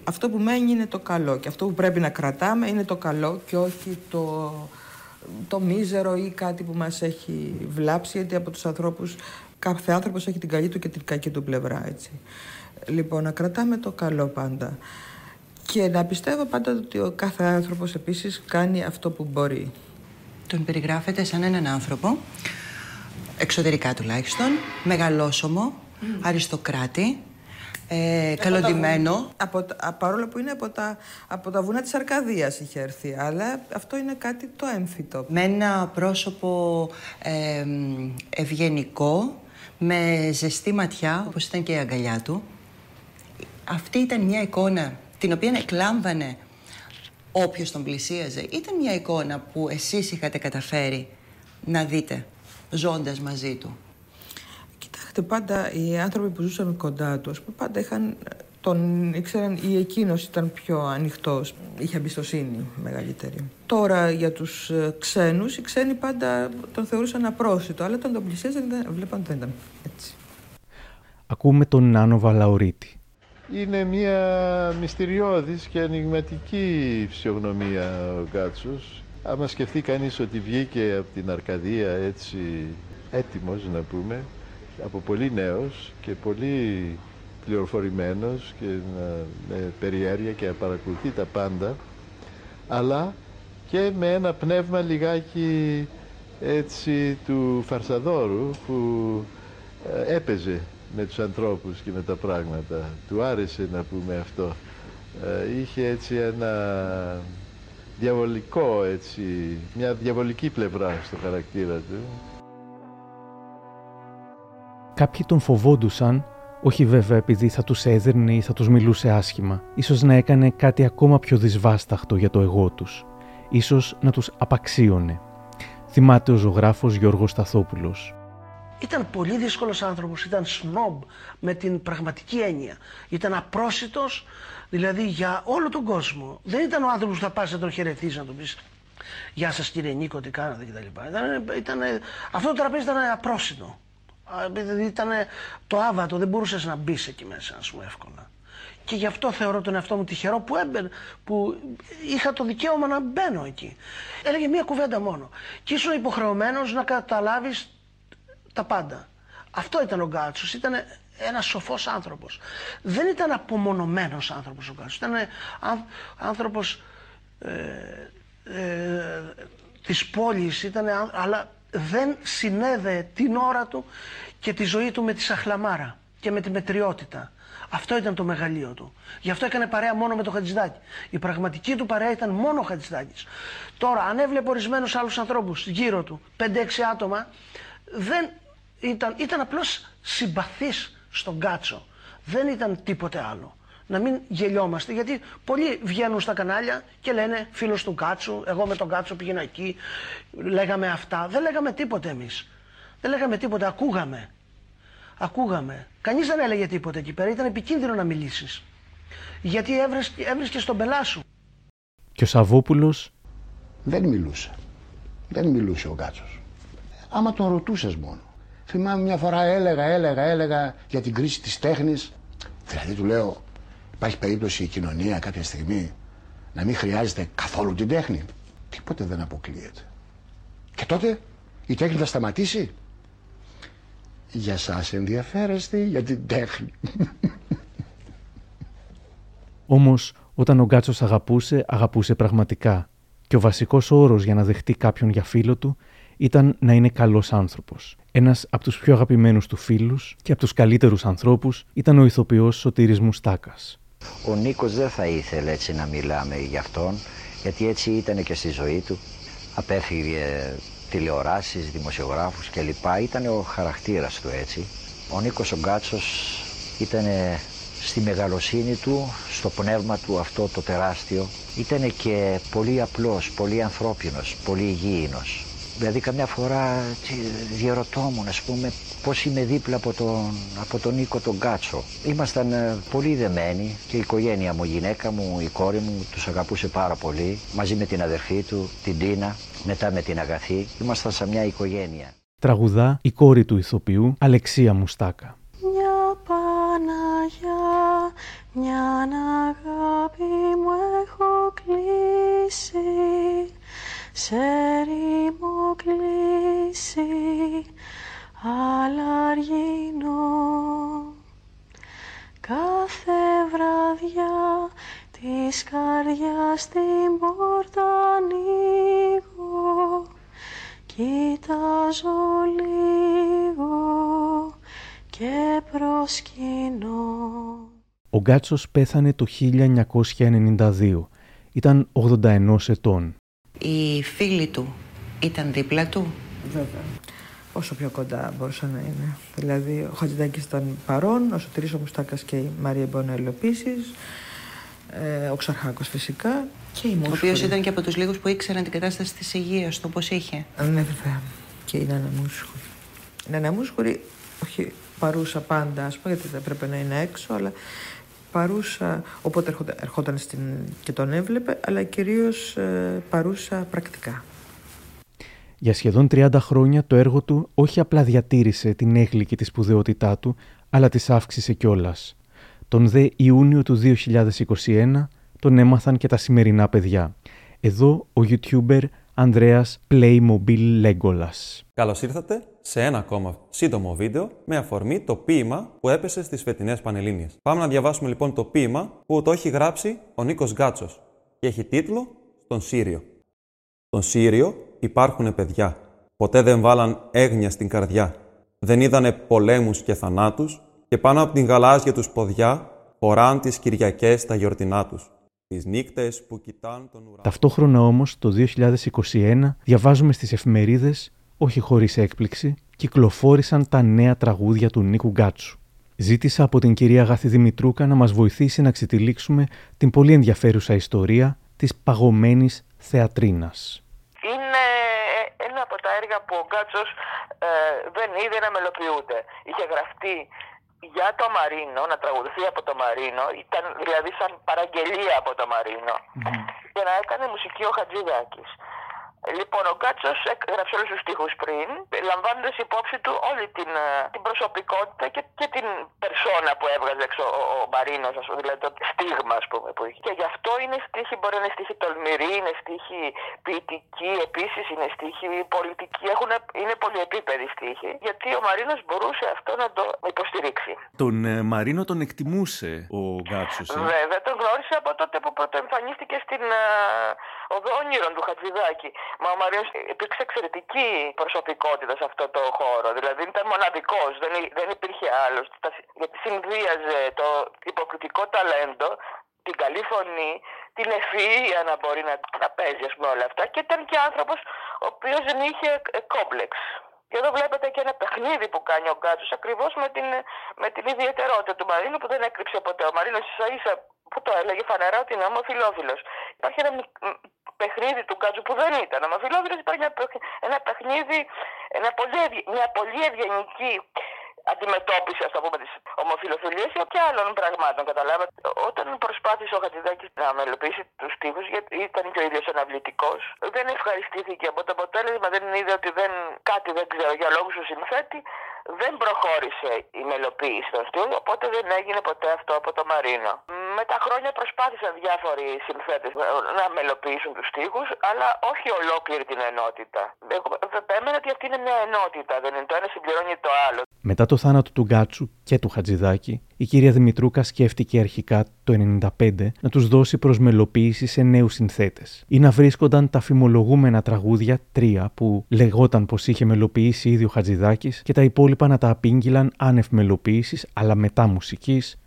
[SPEAKER 11] αυτό που μένει είναι το καλό και αυτό που πρέπει να κρατάμε είναι το καλό και όχι το, το μίζερο ή κάτι που μας έχει βλάψει γιατί από τους ανθρώπους κάθε άνθρωπος έχει την καλή του και την κακή του πλευρά έτσι. Λοιπόν, να κρατάμε το καλό πάντα και να πιστεύω πάντα ότι ο κάθε άνθρωπος επίσης κάνει αυτό που μπορεί.
[SPEAKER 30] Τον περιγράφεται σαν έναν άνθρωπο, εξωτερικά τουλάχιστον, μεγαλόσωμο, αριστοκράτη, ε, καλοντημένο.
[SPEAKER 11] Από, παρόλο που είναι από τα, από τα βουνά της Αρκαδίας είχε έρθει, αλλά αυτό είναι κάτι το έμφυτο.
[SPEAKER 30] Με ένα πρόσωπο ε, ευγενικό, με ζεστή ματιά, όπως ήταν και η αγκαλιά του. Αυτή ήταν μια εικόνα την οποία εκλάμβανε όποιος τον πλησίαζε. Ήταν μια εικόνα που εσείς είχατε καταφέρει να δείτε ζώντας μαζί του.
[SPEAKER 11] Κοιτάξτε, πάντα οι άνθρωποι που ζούσαν κοντά τους, πάντα είχαν τον ήξεραν ή εκείνος ήταν πιο ανοιχτός, είχε εμπιστοσύνη μεγαλύτερη. Τώρα για τους ε, ξένους, οι ξένοι πάντα τον θεωρούσαν απρόσιτο, αλλά όταν τον πλησίαζαν βλέπαν ότι δεν ήταν έτσι.
[SPEAKER 8] Ακούμε τον Νάνο Βαλαωρίτη
[SPEAKER 17] είναι μια μυστηριώδης και ανοιγματική φυσιογνωμία ο Γκάτσος. Άμα σκεφτεί κανείς ότι βγήκε από την Αρκαδία έτσι έτοιμος να πούμε, από πολύ νέος και πολύ πληροφορημένος και με περιέργεια και παρακολουθεί τα πάντα, αλλά και με ένα πνεύμα λιγάκι έτσι του Φαρσαδόρου που ε, έπαιζε με τους ανθρώπους και με τα πράγματα. Του άρεσε να πούμε αυτό. Ε, είχε έτσι ένα διαβολικό έτσι, μια διαβολική πλευρά στο χαρακτήρα του.
[SPEAKER 8] Κάποιοι τον φοβόντουσαν, όχι βέβαια επειδή θα τους έδερνε ή θα τους μιλούσε άσχημα. Ίσως να έκανε κάτι ακόμα πιο δυσβάσταχτο για το εγώ τους. Ίσως να τους απαξίωνε. Θυμάται ο ζωγράφος Γιώργος Σταθόπουλος.
[SPEAKER 24] Ήταν πολύ δύσκολος άνθρωπος, ήταν σνόμπ με την πραγματική έννοια. Ήταν απρόσιτος, δηλαδή για όλο τον κόσμο. Δεν ήταν ο άνθρωπος που θα πας να τον χαιρετήσει να τον πεις «Γεια σας κύριε Νίκο, τι κάνατε» κτλ. Ήταν, ήταν, αυτό το τραπέζι ήταν απρόσιτο. Δηλαδή ήταν το άβατο, δεν μπορούσες να μπεις εκεί μέσα, ας πούμε, εύκολα. Και γι' αυτό θεωρώ τον εαυτό μου τυχερό που, έμπαινε, που είχα το δικαίωμα να μπαίνω εκεί. Έλεγε μία κουβέντα μόνο. Και ήσουν υποχρεωμένος να καταλάβεις τα πάντα. Αυτό ήταν ο Γκάτσος, ήταν ένας σοφός άνθρωπος. Δεν ήταν απομονωμένος άνθρωπος ο Γκάτσος, ήταν άνθρωπος ε, ε, της πόλης, ήταν, αλλά δεν συνέδεε την ώρα του και τη ζωή του με τη σαχλαμάρα και με τη μετριότητα. Αυτό ήταν το μεγαλείο του. Γι' αυτό έκανε παρέα μόνο με το Χατζηδάκι. Η πραγματική του παρέα ήταν μόνο ο Χατζηδάκης. Τώρα, αν έβλεπε ορισμένους άλλους ανθρώπους γύρω του, 5-6 άτομα, δεν ήταν, ήταν απλώς συμπαθής στον Κάτσο. Δεν ήταν τίποτε άλλο. Να μην γελιόμαστε, γιατί πολλοί βγαίνουν στα κανάλια και λένε φίλος του Κάτσου, εγώ με τον Κάτσο πήγαινα εκεί, λέγαμε αυτά. Δεν λέγαμε τίποτε εμείς. Δεν λέγαμε τίποτε, ακούγαμε. Ακούγαμε. Κανείς δεν έλεγε τίποτε εκεί πέρα, ήταν επικίνδυνο να μιλήσεις. Γιατί έβρισκες τον πελά σου.
[SPEAKER 8] Και ο Σαββόπουλος...
[SPEAKER 19] Δεν μιλούσε. Δεν μιλούσε ο Κάτσος. Άμα τον ρωτούσες μόνο. Θυμάμαι μια φορά έλεγα, έλεγα, έλεγα για την κρίση της τέχνης. Δηλαδή του λέω, υπάρχει περίπτωση η κοινωνία κάποια στιγμή να μην χρειάζεται καθόλου την τέχνη. Τίποτε δεν αποκλείεται. Και τότε η τέχνη θα σταματήσει. Για σας ενδιαφέρεστε για την τέχνη.
[SPEAKER 8] Όμως όταν ο Γκάτσος αγαπούσε, αγαπούσε πραγματικά. Και ο βασικός όρος για να δεχτεί κάποιον για φίλο του ήταν να είναι καλός άνθρωπος. Ένας από τους πιο αγαπημένους του φίλους και από τους καλύτερους ανθρώπους ήταν ο ηθοποιός Σωτήρης Μουστάκας.
[SPEAKER 31] Ο Νίκος δεν θα ήθελε έτσι να μιλάμε για αυτόν, γιατί έτσι ήταν και στη ζωή του. Απέφυγε τηλεοράσεις, δημοσιογράφους κλπ. Ήταν ο χαρακτήρας του έτσι. Ο Νίκος ο Γκάτσος ήταν στη μεγαλοσύνη του, στο πνεύμα του αυτό το τεράστιο. Ήταν και πολύ απλός, πολύ ανθρώπινος, πολύ υγιεινός. Δηλαδή καμιά φορά διαρωτόμουν ας πούμε πώς είμαι δίπλα από τον, από τον Νίκο τον Κάτσο. Ήμασταν ε, πολύ δεμένοι και η οικογένεια μου, η γυναίκα μου, η κόρη μου τους αγαπούσε πάρα πολύ μαζί με την αδερφή του, την Τίνα, μετά με την Αγαθή. Ήμασταν σαν μια οικογένεια.
[SPEAKER 8] Τραγουδά η κόρη του ηθοποιού Αλεξία Μουστάκα.
[SPEAKER 32] Μια Παναγιά, μια αγάπη μου έχω κλείσει σε ρήμο κλείσει αλαργίνο κάθε βραδιά της καρδιάς την πόρτα ανοίγω κοιτάζω λίγο και προσκυνώ
[SPEAKER 8] Ο Γκάτσος πέθανε το 1992. Ήταν 81 ετών.
[SPEAKER 30] Οι φίλοι του ήταν δίπλα του;
[SPEAKER 11] Βέβαια. Όσο πιο κοντά μπορούσαν να είναι. Δηλαδή, ο Χατζηδάκης ήταν παρόν, ο Σωτήρης ο Μουστάκας και η Μαρία Μπονέλο επίσης. Ε, ο Ξαρχάκος φυσικά και η Μούσχουρη.
[SPEAKER 30] Ο οποίος ήταν και από τους λίγους που ήξεραν την κατάσταση της υγείας του, πώς είχε;
[SPEAKER 11] Ναι, βέβαια. Και η Νάνα Μούσχουρη. Η Νάνα Μούσχουρη, όχι παρούσα πάντα, ας πούμε, γιατί δεν έπρεπε να είναι έξω, αλλά παρούσα, οπότε ερχόταν, ερχόταν στην, και τον έβλεπε, αλλά κυρίως ε, παρούσα πρακτικά.
[SPEAKER 8] Για σχεδόν 30 χρόνια το έργο του όχι απλά διατήρησε την έγκλη της σπουδαιότητά του, αλλά τις αύξησε κιόλας. Τον δε Ιούνιο του 2021 τον έμαθαν και τα σημερινά παιδιά. Εδώ ο YouTuber Ανδρέας Playmobil Legolas.
[SPEAKER 29] Καλώς ήρθατε σε ένα ακόμα σύντομο βίντεο με αφορμή το ποίημα που έπεσε στις φετινές Πανελλήνιες. Πάμε να διαβάσουμε λοιπόν το ποίημα που το έχει γράψει ο Νίκος Γκάτσος και έχει τίτλο «Στον Σύριο». Στον Σύριο υπάρχουν παιδιά. Ποτέ δεν βάλαν έγνοια στην καρδιά. Δεν είδανε πολέμους και θανάτους και πάνω από την γαλάζια τους ποδιά φοράν τις Κυριακές τα γιορτινά τους. Τις νύκτες που κοιτάν τον ουρανό.
[SPEAKER 8] Ταυτόχρονα όμως το 2021 διαβάζουμε στις εφημερίδες όχι χωρίς έκπληξη, κυκλοφόρησαν τα νέα τραγούδια του Νίκου Γκάτσου. Ζήτησα από την κυρία Γάθη Δημητρούκα να μας βοηθήσει να ξετυλίξουμε την πολύ ενδιαφέρουσα ιστορία της παγωμένης θεατρίνας.
[SPEAKER 10] Είναι ένα από τα έργα που ο Γκάτσος ε, δεν είδε να μελοποιούνται. Είχε γραφτεί για το Μαρίνο, να τραγουδηθεί από το Μαρίνο, ήταν δηλαδή σαν παραγγελία από το Μαρίνο και να έκανε μουσική ο Χατζηδάκης. Λοιπόν, ο Γκάτσος έγραψε όλους τους τοίχου πριν, λαμβάνοντας υπόψη του όλη την, ε, την προσωπικότητα και, και την περσόνα που έβγαζε έξω ο, ο Μαρίνος, δηλαδή το στίγμα ας πούμε, που είχε. Και γι' αυτό είναι στίχη, μπορεί να είναι στίχη τολμηρή, είναι στίχη ποιητική, επίσης είναι στίχη πολιτική, έχουν, είναι πολυεπίπεδη στίχη. Γιατί ο Μαρίνος μπορούσε αυτό να το υποστηρίξει.
[SPEAKER 33] Τον ε, Μαρίνο τον εκτιμούσε ο Γκάτσος.
[SPEAKER 10] Ε; Βέβαια, τον γνώρισε από τότε που πρωτοεμφανίστηκε στην ε, Οδό Όνειρων του Χατζηδάκη. Μα ο Μαρίνο υπήρξε εξαιρετική προσωπικότητα σε αυτό το χώρο. Δηλαδή ήταν μοναδικός, δεν, δεν υπήρχε άλλος. Γιατί συνδύαζε το υποκριτικό ταλέντο, την καλή φωνή, την ευφυΐα να μπορεί να, να παίζει ας πούμε, όλα αυτά και ήταν και άνθρωπος ο οποίος δεν είχε κόμπλεξ. Και εδώ βλέπετε και ένα παιχνίδι που κάνει ο Γκάτσος ακριβώς με την, με την ιδιαιτερότητα του Μαρίνου που δεν έκρυψε ποτέ. Ο Μαρίνος ίσα ίσα που το έλεγε φανερά ότι είναι ομοφυλόφιλο. Υπάρχει ένα παιχνίδι του Γκάτσου που δεν ήταν ομοφυλόφιλο, υπάρχει ένα παιχνίδι, ένα πολύ, μια πολύ ευγενική αντιμετώπιση, ας το πούμε, της ομοφιλοφιλίας και άλλων πραγμάτων. Καταλάβατε. Όταν προσπάθησε ο Χατζηδάκης να μελοποιήσει τους τύπου, γιατί ήταν και ο ίδιος αναβλητικός, δεν ευχαριστήθηκε από το αποτέλεσμα, δεν είδε ότι δεν, κάτι δεν ξέρω για λόγους του συνθέτη, δεν προχώρησε η μελοποίηση των στίχων, οπότε δεν έγινε ποτέ αυτό από το Μαρίνο. Με τα χρόνια προσπάθησαν διάφοροι συνθέτες να μελοποιήσουν τους στίχους, αλλά όχι ολόκληρη την ενότητα. Εγώ επέμενα ότι αυτή είναι μια ενότητα, δεν είναι το ένα συμπληρώνει το άλλο.
[SPEAKER 8] Μετά το θάνατο του Γκάτσου και του Χατζηδάκη, η κυρία Δημητρούκα σκέφτηκε αρχικά το 1995 να τους δώσει προς μελοποίηση σε νέους συνθέτες ή να βρίσκονταν τα φημολογούμενα τραγούδια τρία που λεγόταν πως είχε μελοποιήσει ήδη ο Χατζηδάκης και τα υπόλοιπα να τα απήγγειλαν άνευ μελοποίησης αλλά μετά μουσικής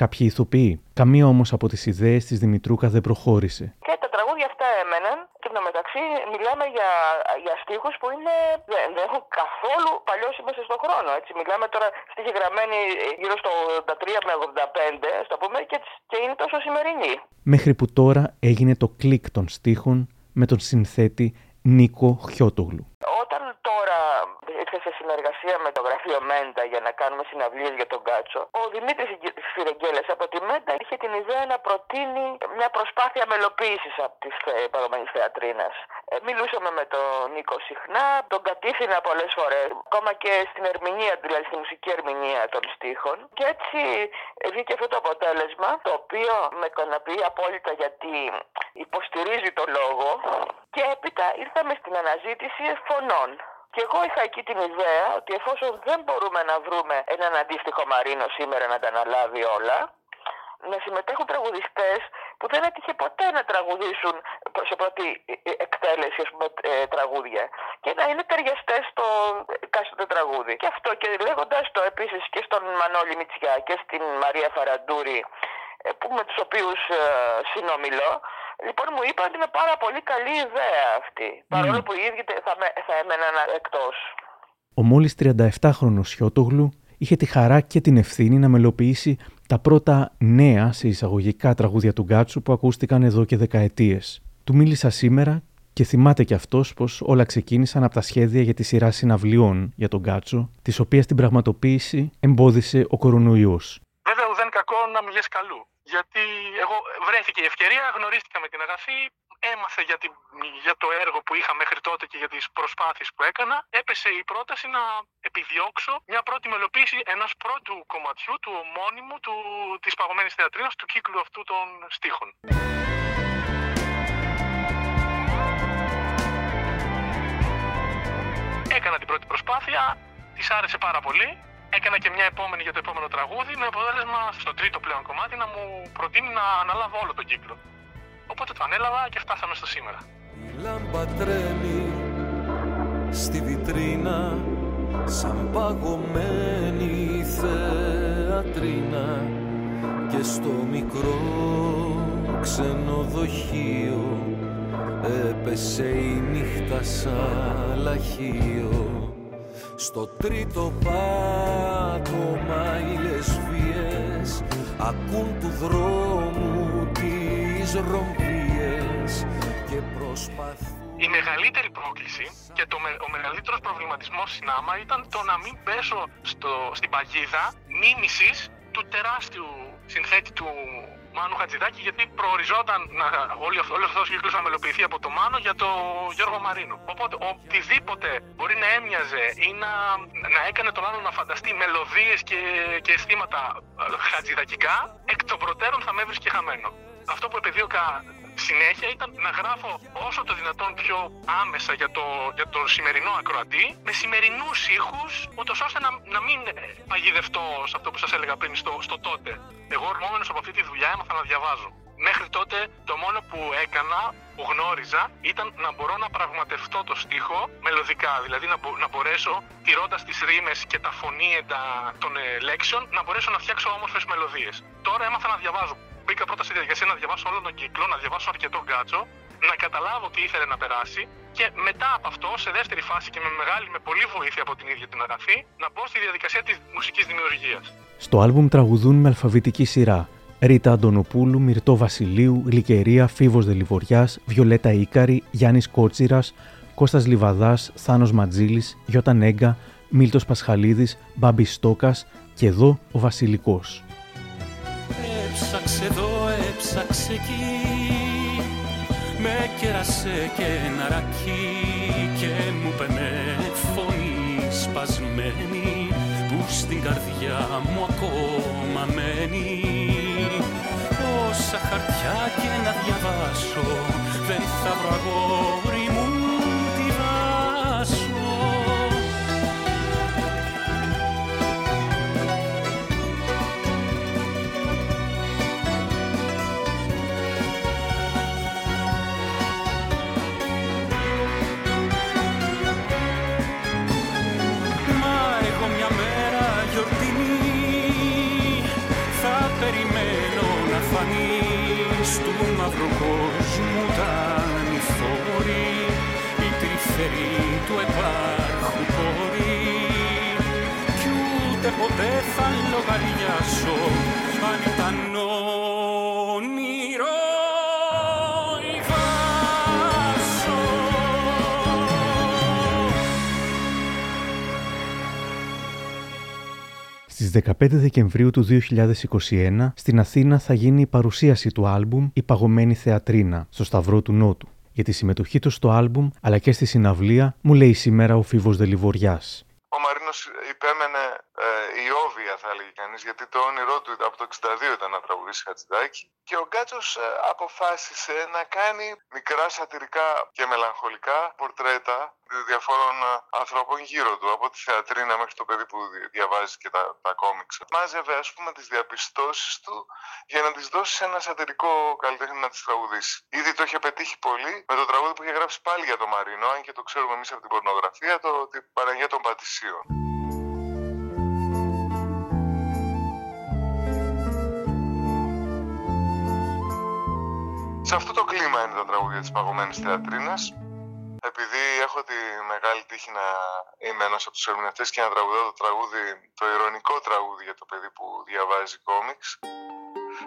[SPEAKER 8] κάποιοι ηθοποιοί. Καμία όμως από τις ιδέες της Δημητρούκα δεν προχώρησε.
[SPEAKER 10] Και τα τραγούδια αυτά έμεναν και το μεταξύ μιλάμε για, για στίχους που είναι, δεν, δεν έχουν καθόλου παλιώσει μέσα στον χρόνο. Έτσι. Μιλάμε τώρα στίχοι γραμμένοι γύρω στο 83 με 85, στο πούμε, και, και είναι τόσο σημερινή.
[SPEAKER 8] Μέχρι που τώρα έγινε το κλικ των στίχων με τον συνθέτη Νίκο Χιώτογλου.
[SPEAKER 10] Όταν τώρα ήρθε σε συνεργασία με το γραφείο Μέντα για να κάνουμε συναυλίες για τον Κάτσο, ο Δημήτρης Φιρεγγέλες από τη Μέντα είχε την ιδέα να προτείνει μια προσπάθεια μελοποίησης από τις παρομενείς θεατρίνας. Ε, μιλούσαμε με τον Νίκο συχνά, τον κατήθυνα πολλές φορές, ακόμα και στην ερμηνεία, δηλαδή στη μουσική ερμηνεία των στίχων. Και έτσι βγήκε αυτό το αποτέλεσμα, το οποίο με ικανοποιεί απόλυτα γιατί υποστηρίζει το λόγο και έπειτα ήρθαμε στην αναζήτηση φωνών. Και εγώ είχα εκεί την ιδέα ότι εφόσον δεν μπορούμε να βρούμε έναν αντίστοιχο Μαρίνο σήμερα να τα αναλάβει όλα, να συμμετέχουν τραγουδιστές που δεν έτυχε ποτέ να τραγουδήσουν σε πρώτη εκτέλεση ας πούμε, ε, τραγούδια και να είναι ταιριαστές στο κάστοτε τραγούδι. Και αυτό και λέγοντας το επίσης και στον Μανώλη Μητσιά και στην Μαρία Φαραντούρη ε, που με τους οποίους ε, συνομιλώ Λοιπόν, μου είπαν ότι είναι πάρα πολύ καλή ιδέα αυτή. Παρόλο που οι ίδιοι θα, θα έμεναν εκτός.
[SPEAKER 8] Ο μόλις 37χρονος Σιώτογλου είχε τη χαρά και την ευθύνη να μελοποιήσει τα πρώτα νέα σε εισαγωγικά τραγούδια του Γκάτσου που ακούστηκαν εδώ και δεκαετίες. Του μίλησα σήμερα και θυμάται κι αυτός πως όλα ξεκίνησαν από τα σχέδια για τη σειρά συναυλιών για τον Γκάτσο, τη οποία την πραγματοποίηση εμπόδισε ο κορονοϊός.
[SPEAKER 34] Βέβαια, ουδέν κακό να μιλιές καλού γιατί εγώ βρέθηκε η ευκαιρία, γνωρίστηκα με την αγαθή, έμαθε για, την, για το έργο που είχα μέχρι τότε και για τις προσπάθειες που έκανα. Έπεσε η πρόταση να επιδιώξω μια πρώτη μελοποίηση ενός πρώτου κομματιού, του ομώνυμου του, της παγωμένης θεατρίνας, του κύκλου αυτού των στίχων. Έκανα την πρώτη προσπάθεια, της άρεσε πάρα πολύ έκανα και μια επόμενη για το επόμενο τραγούδι με αποτέλεσμα στο τρίτο πλέον κομμάτι να μου προτείνει να αναλάβω όλο τον κύκλο. Οπότε το ανέλαβα και φτάσαμε στο σήμερα.
[SPEAKER 35] Η λάμπα τρέμει στη βιτρίνα σαν παγωμένη θεατρίνα και στο μικρό ξενοδοχείο έπεσε η νύχτα σαν λαχείο στο τρίτο πάτωμα οι λεσβίες ακούν του δρόμου τις ρομβίες και προσπαθούν
[SPEAKER 34] η μεγαλύτερη πρόκληση και το, ο μεγαλύτερος προβληματισμός στην άμα ήταν το να μην πέσω στο, στην παγίδα μίμησης του τεράστιου συνθέτη του Μάνου Χατζηδάκη, γιατί προοριζόταν να, όλο, όλος αυτός ο κύκλος να μελοποιηθεί από το Μάνο για το Γιώργο Μαρίνο. Οπότε οτιδήποτε μπορεί να έμοιαζε ή να, να έκανε τον άλλο να φανταστεί μελωδίες και, και αισθήματα ε, χατζηδακικά, εκ των προτέρων θα με έβρισκε χαμένο. Αυτό που επεδίωκα συνέχεια ήταν να γράφω όσο το δυνατόν πιο άμεσα για το, για το σημερινό ακροατή, με σημερινούς ήχους, ούτως ώστε να, να μην παγιδευτώ σε αυτό που σας έλεγα πριν στο, στο τότε. Εγώ ορμόμενος από αυτή τη δουλειά έμαθα να διαβάζω. Μέχρι τότε το μόνο που έκανα, που γνώριζα, ήταν να μπορώ να πραγματευτώ το στίχο μελωδικά. Δηλαδή να, μπο, να μπορέσω, τηρώντας τις ρήμες και τα φωνήεντα των ε, λέξεων, να μπορέσω να φτιάξω όμορφες μελωδίες. Τώρα έμαθα να διαβάζω μπήκα πρώτα στη διαδικασία να διαβάσω όλο τον κύκλο, να διαβάσω αρκετό γκάτσο να καταλάβω τι ήθελε να περάσει και μετά από αυτό, σε δεύτερη φάση και με μεγάλη, με πολλή βοήθεια από την ίδια την αγαθή, να μπω στη διαδικασία της μουσικής δημιουργίας.
[SPEAKER 8] Στο άλμπουμ τραγουδούν με αλφαβητική σειρά Ρίτα Αντωνοπούλου, Μυρτό Βασιλείου, Γλυκερία, Φίβος Δελιβοριάς, Βιολέτα Ίκαρη, Γιάννης Κότσιρας, Κώστας Λιβαδάς, Θάνος Ματζίλης, Γιώτα Νέγκα, Μίλτος Πασχαλίδης, Μπάμπης Στόκας και εδώ ο Βασιλικός.
[SPEAKER 35] Έψαξε εδώ, έψαξε εκεί. Με κέρασε και ένα ρακί Και μου πενε φωνή σπασμένη Που στην καρδιά μου ακόμα μένει. Όσα χαρτιά και να διαβάσω Δεν θα βρω αγόρι
[SPEAKER 8] Στις 15 Δεκεμβρίου του 2021 στην Αθήνα θα γίνει η παρουσίαση του άλμπουμ «Η παγωμένη θεατρίνα» στο Σταυρό του Νότου. Για τη συμμετοχή τους στο άλμπουμ αλλά και στη συναυλία μου λέει σήμερα ο Φίβος Δελιβοριάς.
[SPEAKER 26] Ο Μαρίνος υπέμενε ε, ιόβια θα έλεγε κανείς γιατί το όνειρό του από το 62 ήταν να τραγουδήσει Χατζηδάκη και ο Γκάτσος ε, αποφάσισε να κάνει μικρά σατυρικά και μελαγχολικά πορτρέτα διαφόρων ε, ανθρώπων γύρω του από τη θεατρίνα μέχρι το παιδί που δι- διαβάζει και τα, τα κόμιξ. Μάζευε ας πούμε τις διαπιστώσεις του για να τις δώσει σε ένα σατυρικό καλλιτέχνη να τις τραγουδήσει. Ήδη το είχε πετύχει πολύ με το τραγούδι που είχε γράψει πάλι για το Μαρίνο, αν και το ξέρουμε εμείς από την πορνογραφία, το την Παναγία των Πατησίων. Σε αυτό το κλίμα είναι τα τραγούδια της παγωμένης θεατρίνας. Επειδή έχω τη μεγάλη τύχη να είμαι ένας από τους ερμηνευτές και να τραγουδάω το τραγούδι, το ηρωνικό τραγούδι για το παιδί που διαβάζει κόμιξ,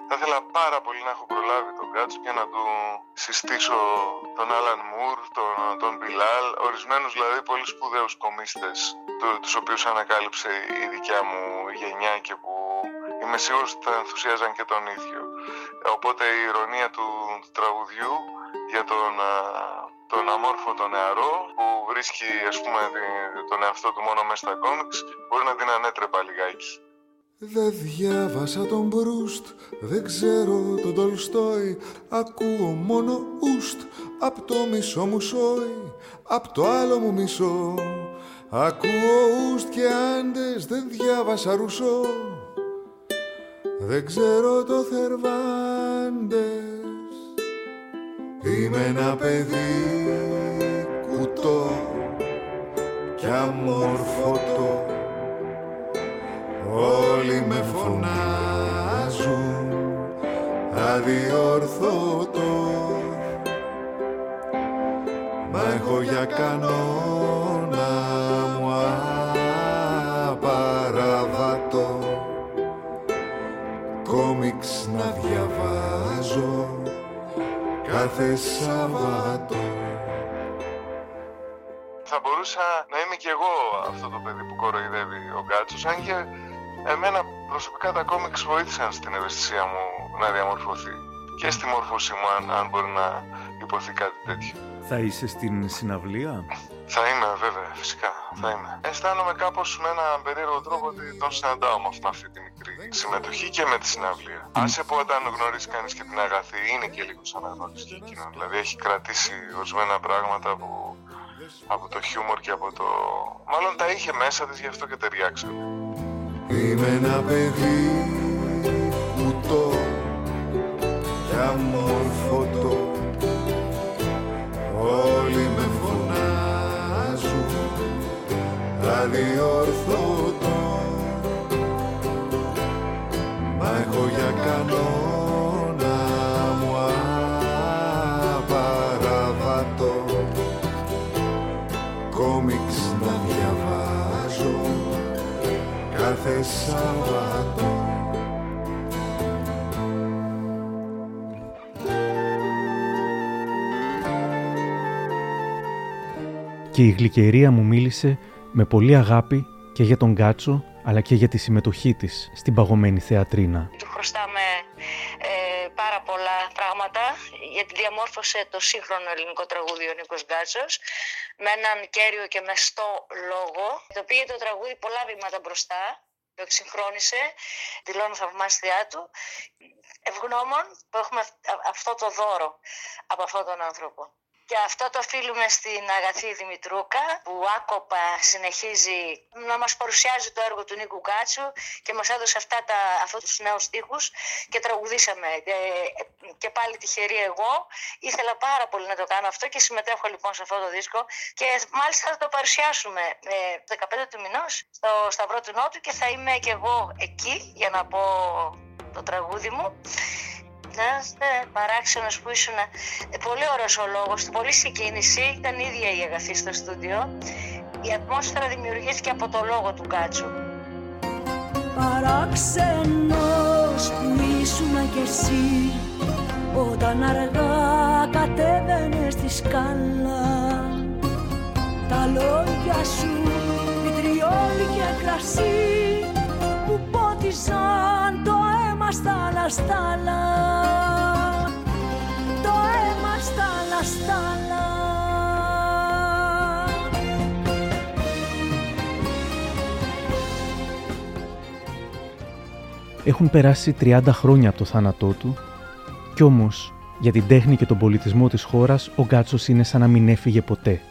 [SPEAKER 26] θα ήθελα πάρα πολύ να έχω προλάβει τον Γκάτσο και να του συστήσω τον Άλαν Μουρ, τον, τον Μπιλάλ, ορισμένους δηλαδή πολύ σπουδαίους κομίστες, του- τους οποίους ανακάλυψε η δικιά μου γενιά και που είμαι σίγουρος ότι θα ενθουσίαζαν και τον ίδιο. Οπότε η ηρωνία του, του τραγουδιού για τον, α, τον αμόρφο τον νεαρό που βρίσκει ας πούμε τη- τον εαυτό του μόνο μέσα στα κόμιξ μπορεί να την ανέτρεπα λιγάκι.
[SPEAKER 36] Δεν διάβασα τον Μπρούστ, δεν ξέρω τον Τολστόι. Ακούω μόνο ουστ, απ' το μισό μου σόι Απ' το άλλο μου μισό. Ακούω ουστ και άντες, δεν διάβασα Ρουσό Δεν ξέρω το Θερβάντες. Είμαι ένα παιδί κουτό κι αμόρφωτο Όλοι με φωνάζουν αδιορθώτο Μα έχω για κανόνα Κόμιξ να διαβάζω κάθε Σαββάτο
[SPEAKER 26] Θα μπορούσα να είμαι κι εγώ αυτό το παιδί που κοροϊδεύει ο Γκάτσος, αν και εμένα προσωπικά τα κόμιξ βοήθησαν στην ευαισθησία μου να διαμορφωθεί και στη μόρφωσή μου αν, αν μπορεί να υποθεί κάτι τέτοιο.
[SPEAKER 33] Θα είσαι στην συναυλία;
[SPEAKER 26] Θα είμαι βέβαια, φυσικά, θα είμαι. Αισθάνομαι κάπως με έναν περίεργο τρόπο ότι τον συναντάω με αυτή- με αυτή τη μικρή συμμετοχή και με τη συναυλία. Άσε που όταν γνωρίζεις κανείς και την αγαθή είναι και λίγο σαν να γνωρίζεις και εκείνον. Δηλαδή έχει κρατήσει ορισμένα πράγματα που από το χιούμορ και από το... Μάλλον τα είχε μέσα της, γι' αυτό και ταιριάξαν.
[SPEAKER 36] Είμαι ένα παιδί κουτό κι αμόρφωτο αδιορθώτο Μα έχω για κανόνα μου απαραβατό Κόμιξ να διαβάζω κάθε Σαββατό
[SPEAKER 8] και η γλυκερία μου μίλησε με πολύ αγάπη και για τον Γκάτσο αλλά και για τη συμμετοχή της στην παγωμένη θεατρίνα.
[SPEAKER 37] Του χρωστάμε ε, πάρα πολλά πράγματα γιατί διαμόρφωσε το σύγχρονο ελληνικό τραγούδι ο Νίκος Γκάτσος με έναν κέριο και μεστό λόγο το πήγε το τραγούδι πολλά βήματα μπροστά το εξυγχρόνισε, δηλώνω θαυμάστιά του. Ευγνώμων που έχουμε αυτό το δώρο από αυτόν τον άνθρωπο. Και αυτό το οφείλουμε στην αγαθή Δημητρούκα που άκοπα συνεχίζει να μας παρουσιάζει το έργο του Νίκου Κάτσου και μας έδωσε αυτά τα, αυτούς τους νέους στίχους και τραγουδήσαμε. Ε, και πάλι τυχερή εγώ. Ήθελα πάρα πολύ να το κάνω αυτό και συμμετέχω λοιπόν σε αυτό το δίσκο και μάλιστα θα το παρουσιάσουμε ε, 15 του μηνός στο Σταυρό του Νότου και θα είμαι και εγώ εκεί για να πω το τραγούδι μου να είστε παράξενος που ήσουν ε, πολύ ωραίος ο λόγος του, πολύ συγκίνηση, ήταν ίδια η αγαθή στο στούντιο. Η ατμόσφαιρα δημιουργήθηκε από το λόγο του Κάτσου.
[SPEAKER 32] Παράξενος που ήσουν κι εσύ όταν αργά κατέβαινε στη σκάλα τα λόγια σου βιτριόλι και κρασί που πότιζαν το αίμα στα λαστάλα το αίμα στα λαστάλα
[SPEAKER 8] Έχουν περάσει 30 χρόνια από το θάνατό του κι όμως για την τέχνη και τον πολιτισμό της χώρας ο Γκάτσος είναι σαν να μην έφυγε ποτέ.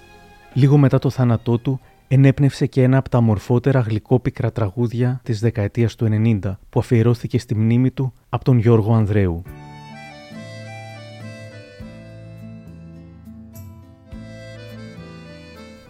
[SPEAKER 8] Λίγο μετά το θάνατό του ενέπνευσε και ένα από τα μορφότερα γλυκόπικρα τραγούδια της δεκαετίας του 90 που αφιερώθηκε στη μνήμη του από τον Γιώργο Ανδρέου.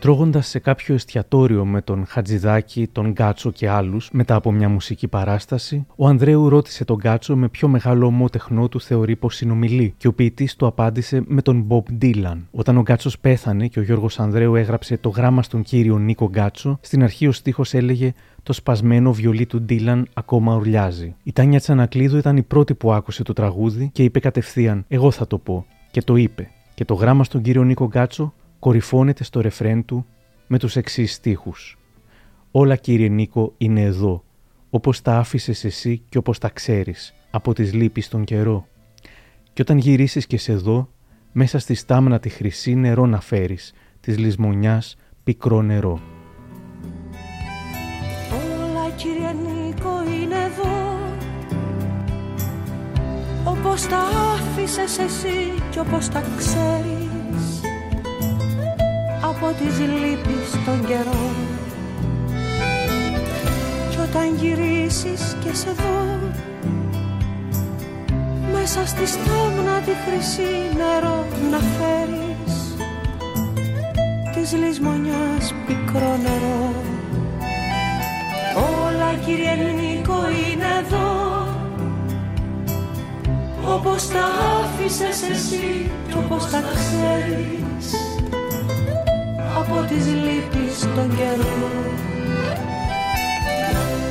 [SPEAKER 8] Τρώγοντας σε κάποιο εστιατόριο με τον Χατζηδάκη, τον Γκάτσο και άλλους μετά από μια μουσική παράσταση, ο Ανδρέου ρώτησε τον Γκάτσο με ποιο μεγάλο ομότεχνό του θεωρεί πως συνομιλεί και ο ποιητής του απάντησε με τον Μπομπ Ντίλαν. Όταν ο Γκάτσος πέθανε και ο Γιώργος Ανδρέου έγραψε το γράμμα στον κύριο Νίκο Γκάτσο, στην αρχή ο στίχος έλεγε το σπασμένο βιολί του Ντίλαν ακόμα ουρλιάζει. Η Τάνια Τσανακλείδου ήταν η πρώτη που άκουσε το τραγούδι και είπε κατευθείαν: Εγώ θα το πω. Και το είπε. Και το γράμμα στον κύριο Νίκο Γκάτσο κορυφώνεται στο ρεφρέν του με τους εξής στίχους. «Όλα κύριε Νίκο είναι εδώ, όπως τα άφησες εσύ και όπως τα ξέρεις, από τις λύπεις τον καιρό. Και όταν γυρίσεις και σε δω, μέσα στη στάμνα τη χρυσή νερό να φέρεις, της λησμονιάς πικρό νερό».
[SPEAKER 32] Όλα κύριε Νίκο είναι εδώ Όπως τα άφησες εσύ και όπως τα ξέρεις από τις λύπεις των καιρών κι όταν γυρίσεις και σε δω μέσα στη στάμνα τη χρυσή νερό να φέρεις της λησμονιάς πικρό νερό. Όλα κύριε Νίκο είναι εδώ όπως τα άφησες εσύ κι όπως τα ξέρεις από τις λύπεις των καιρών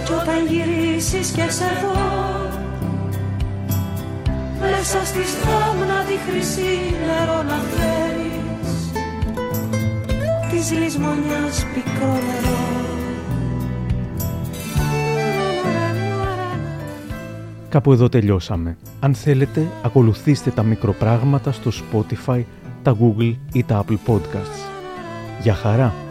[SPEAKER 32] κι όταν γυρίσεις και σε δω μέσα στη στάμνα τη χρυσή νερό να φέρεις της λησμονιάς πικρό νερό
[SPEAKER 8] Κάπου εδώ τελειώσαμε. Αν θέλετε, ακολουθήστε τα μικροπράγματα στο Spotify, τα Google ή τα Apple Podcasts. Για χαρά!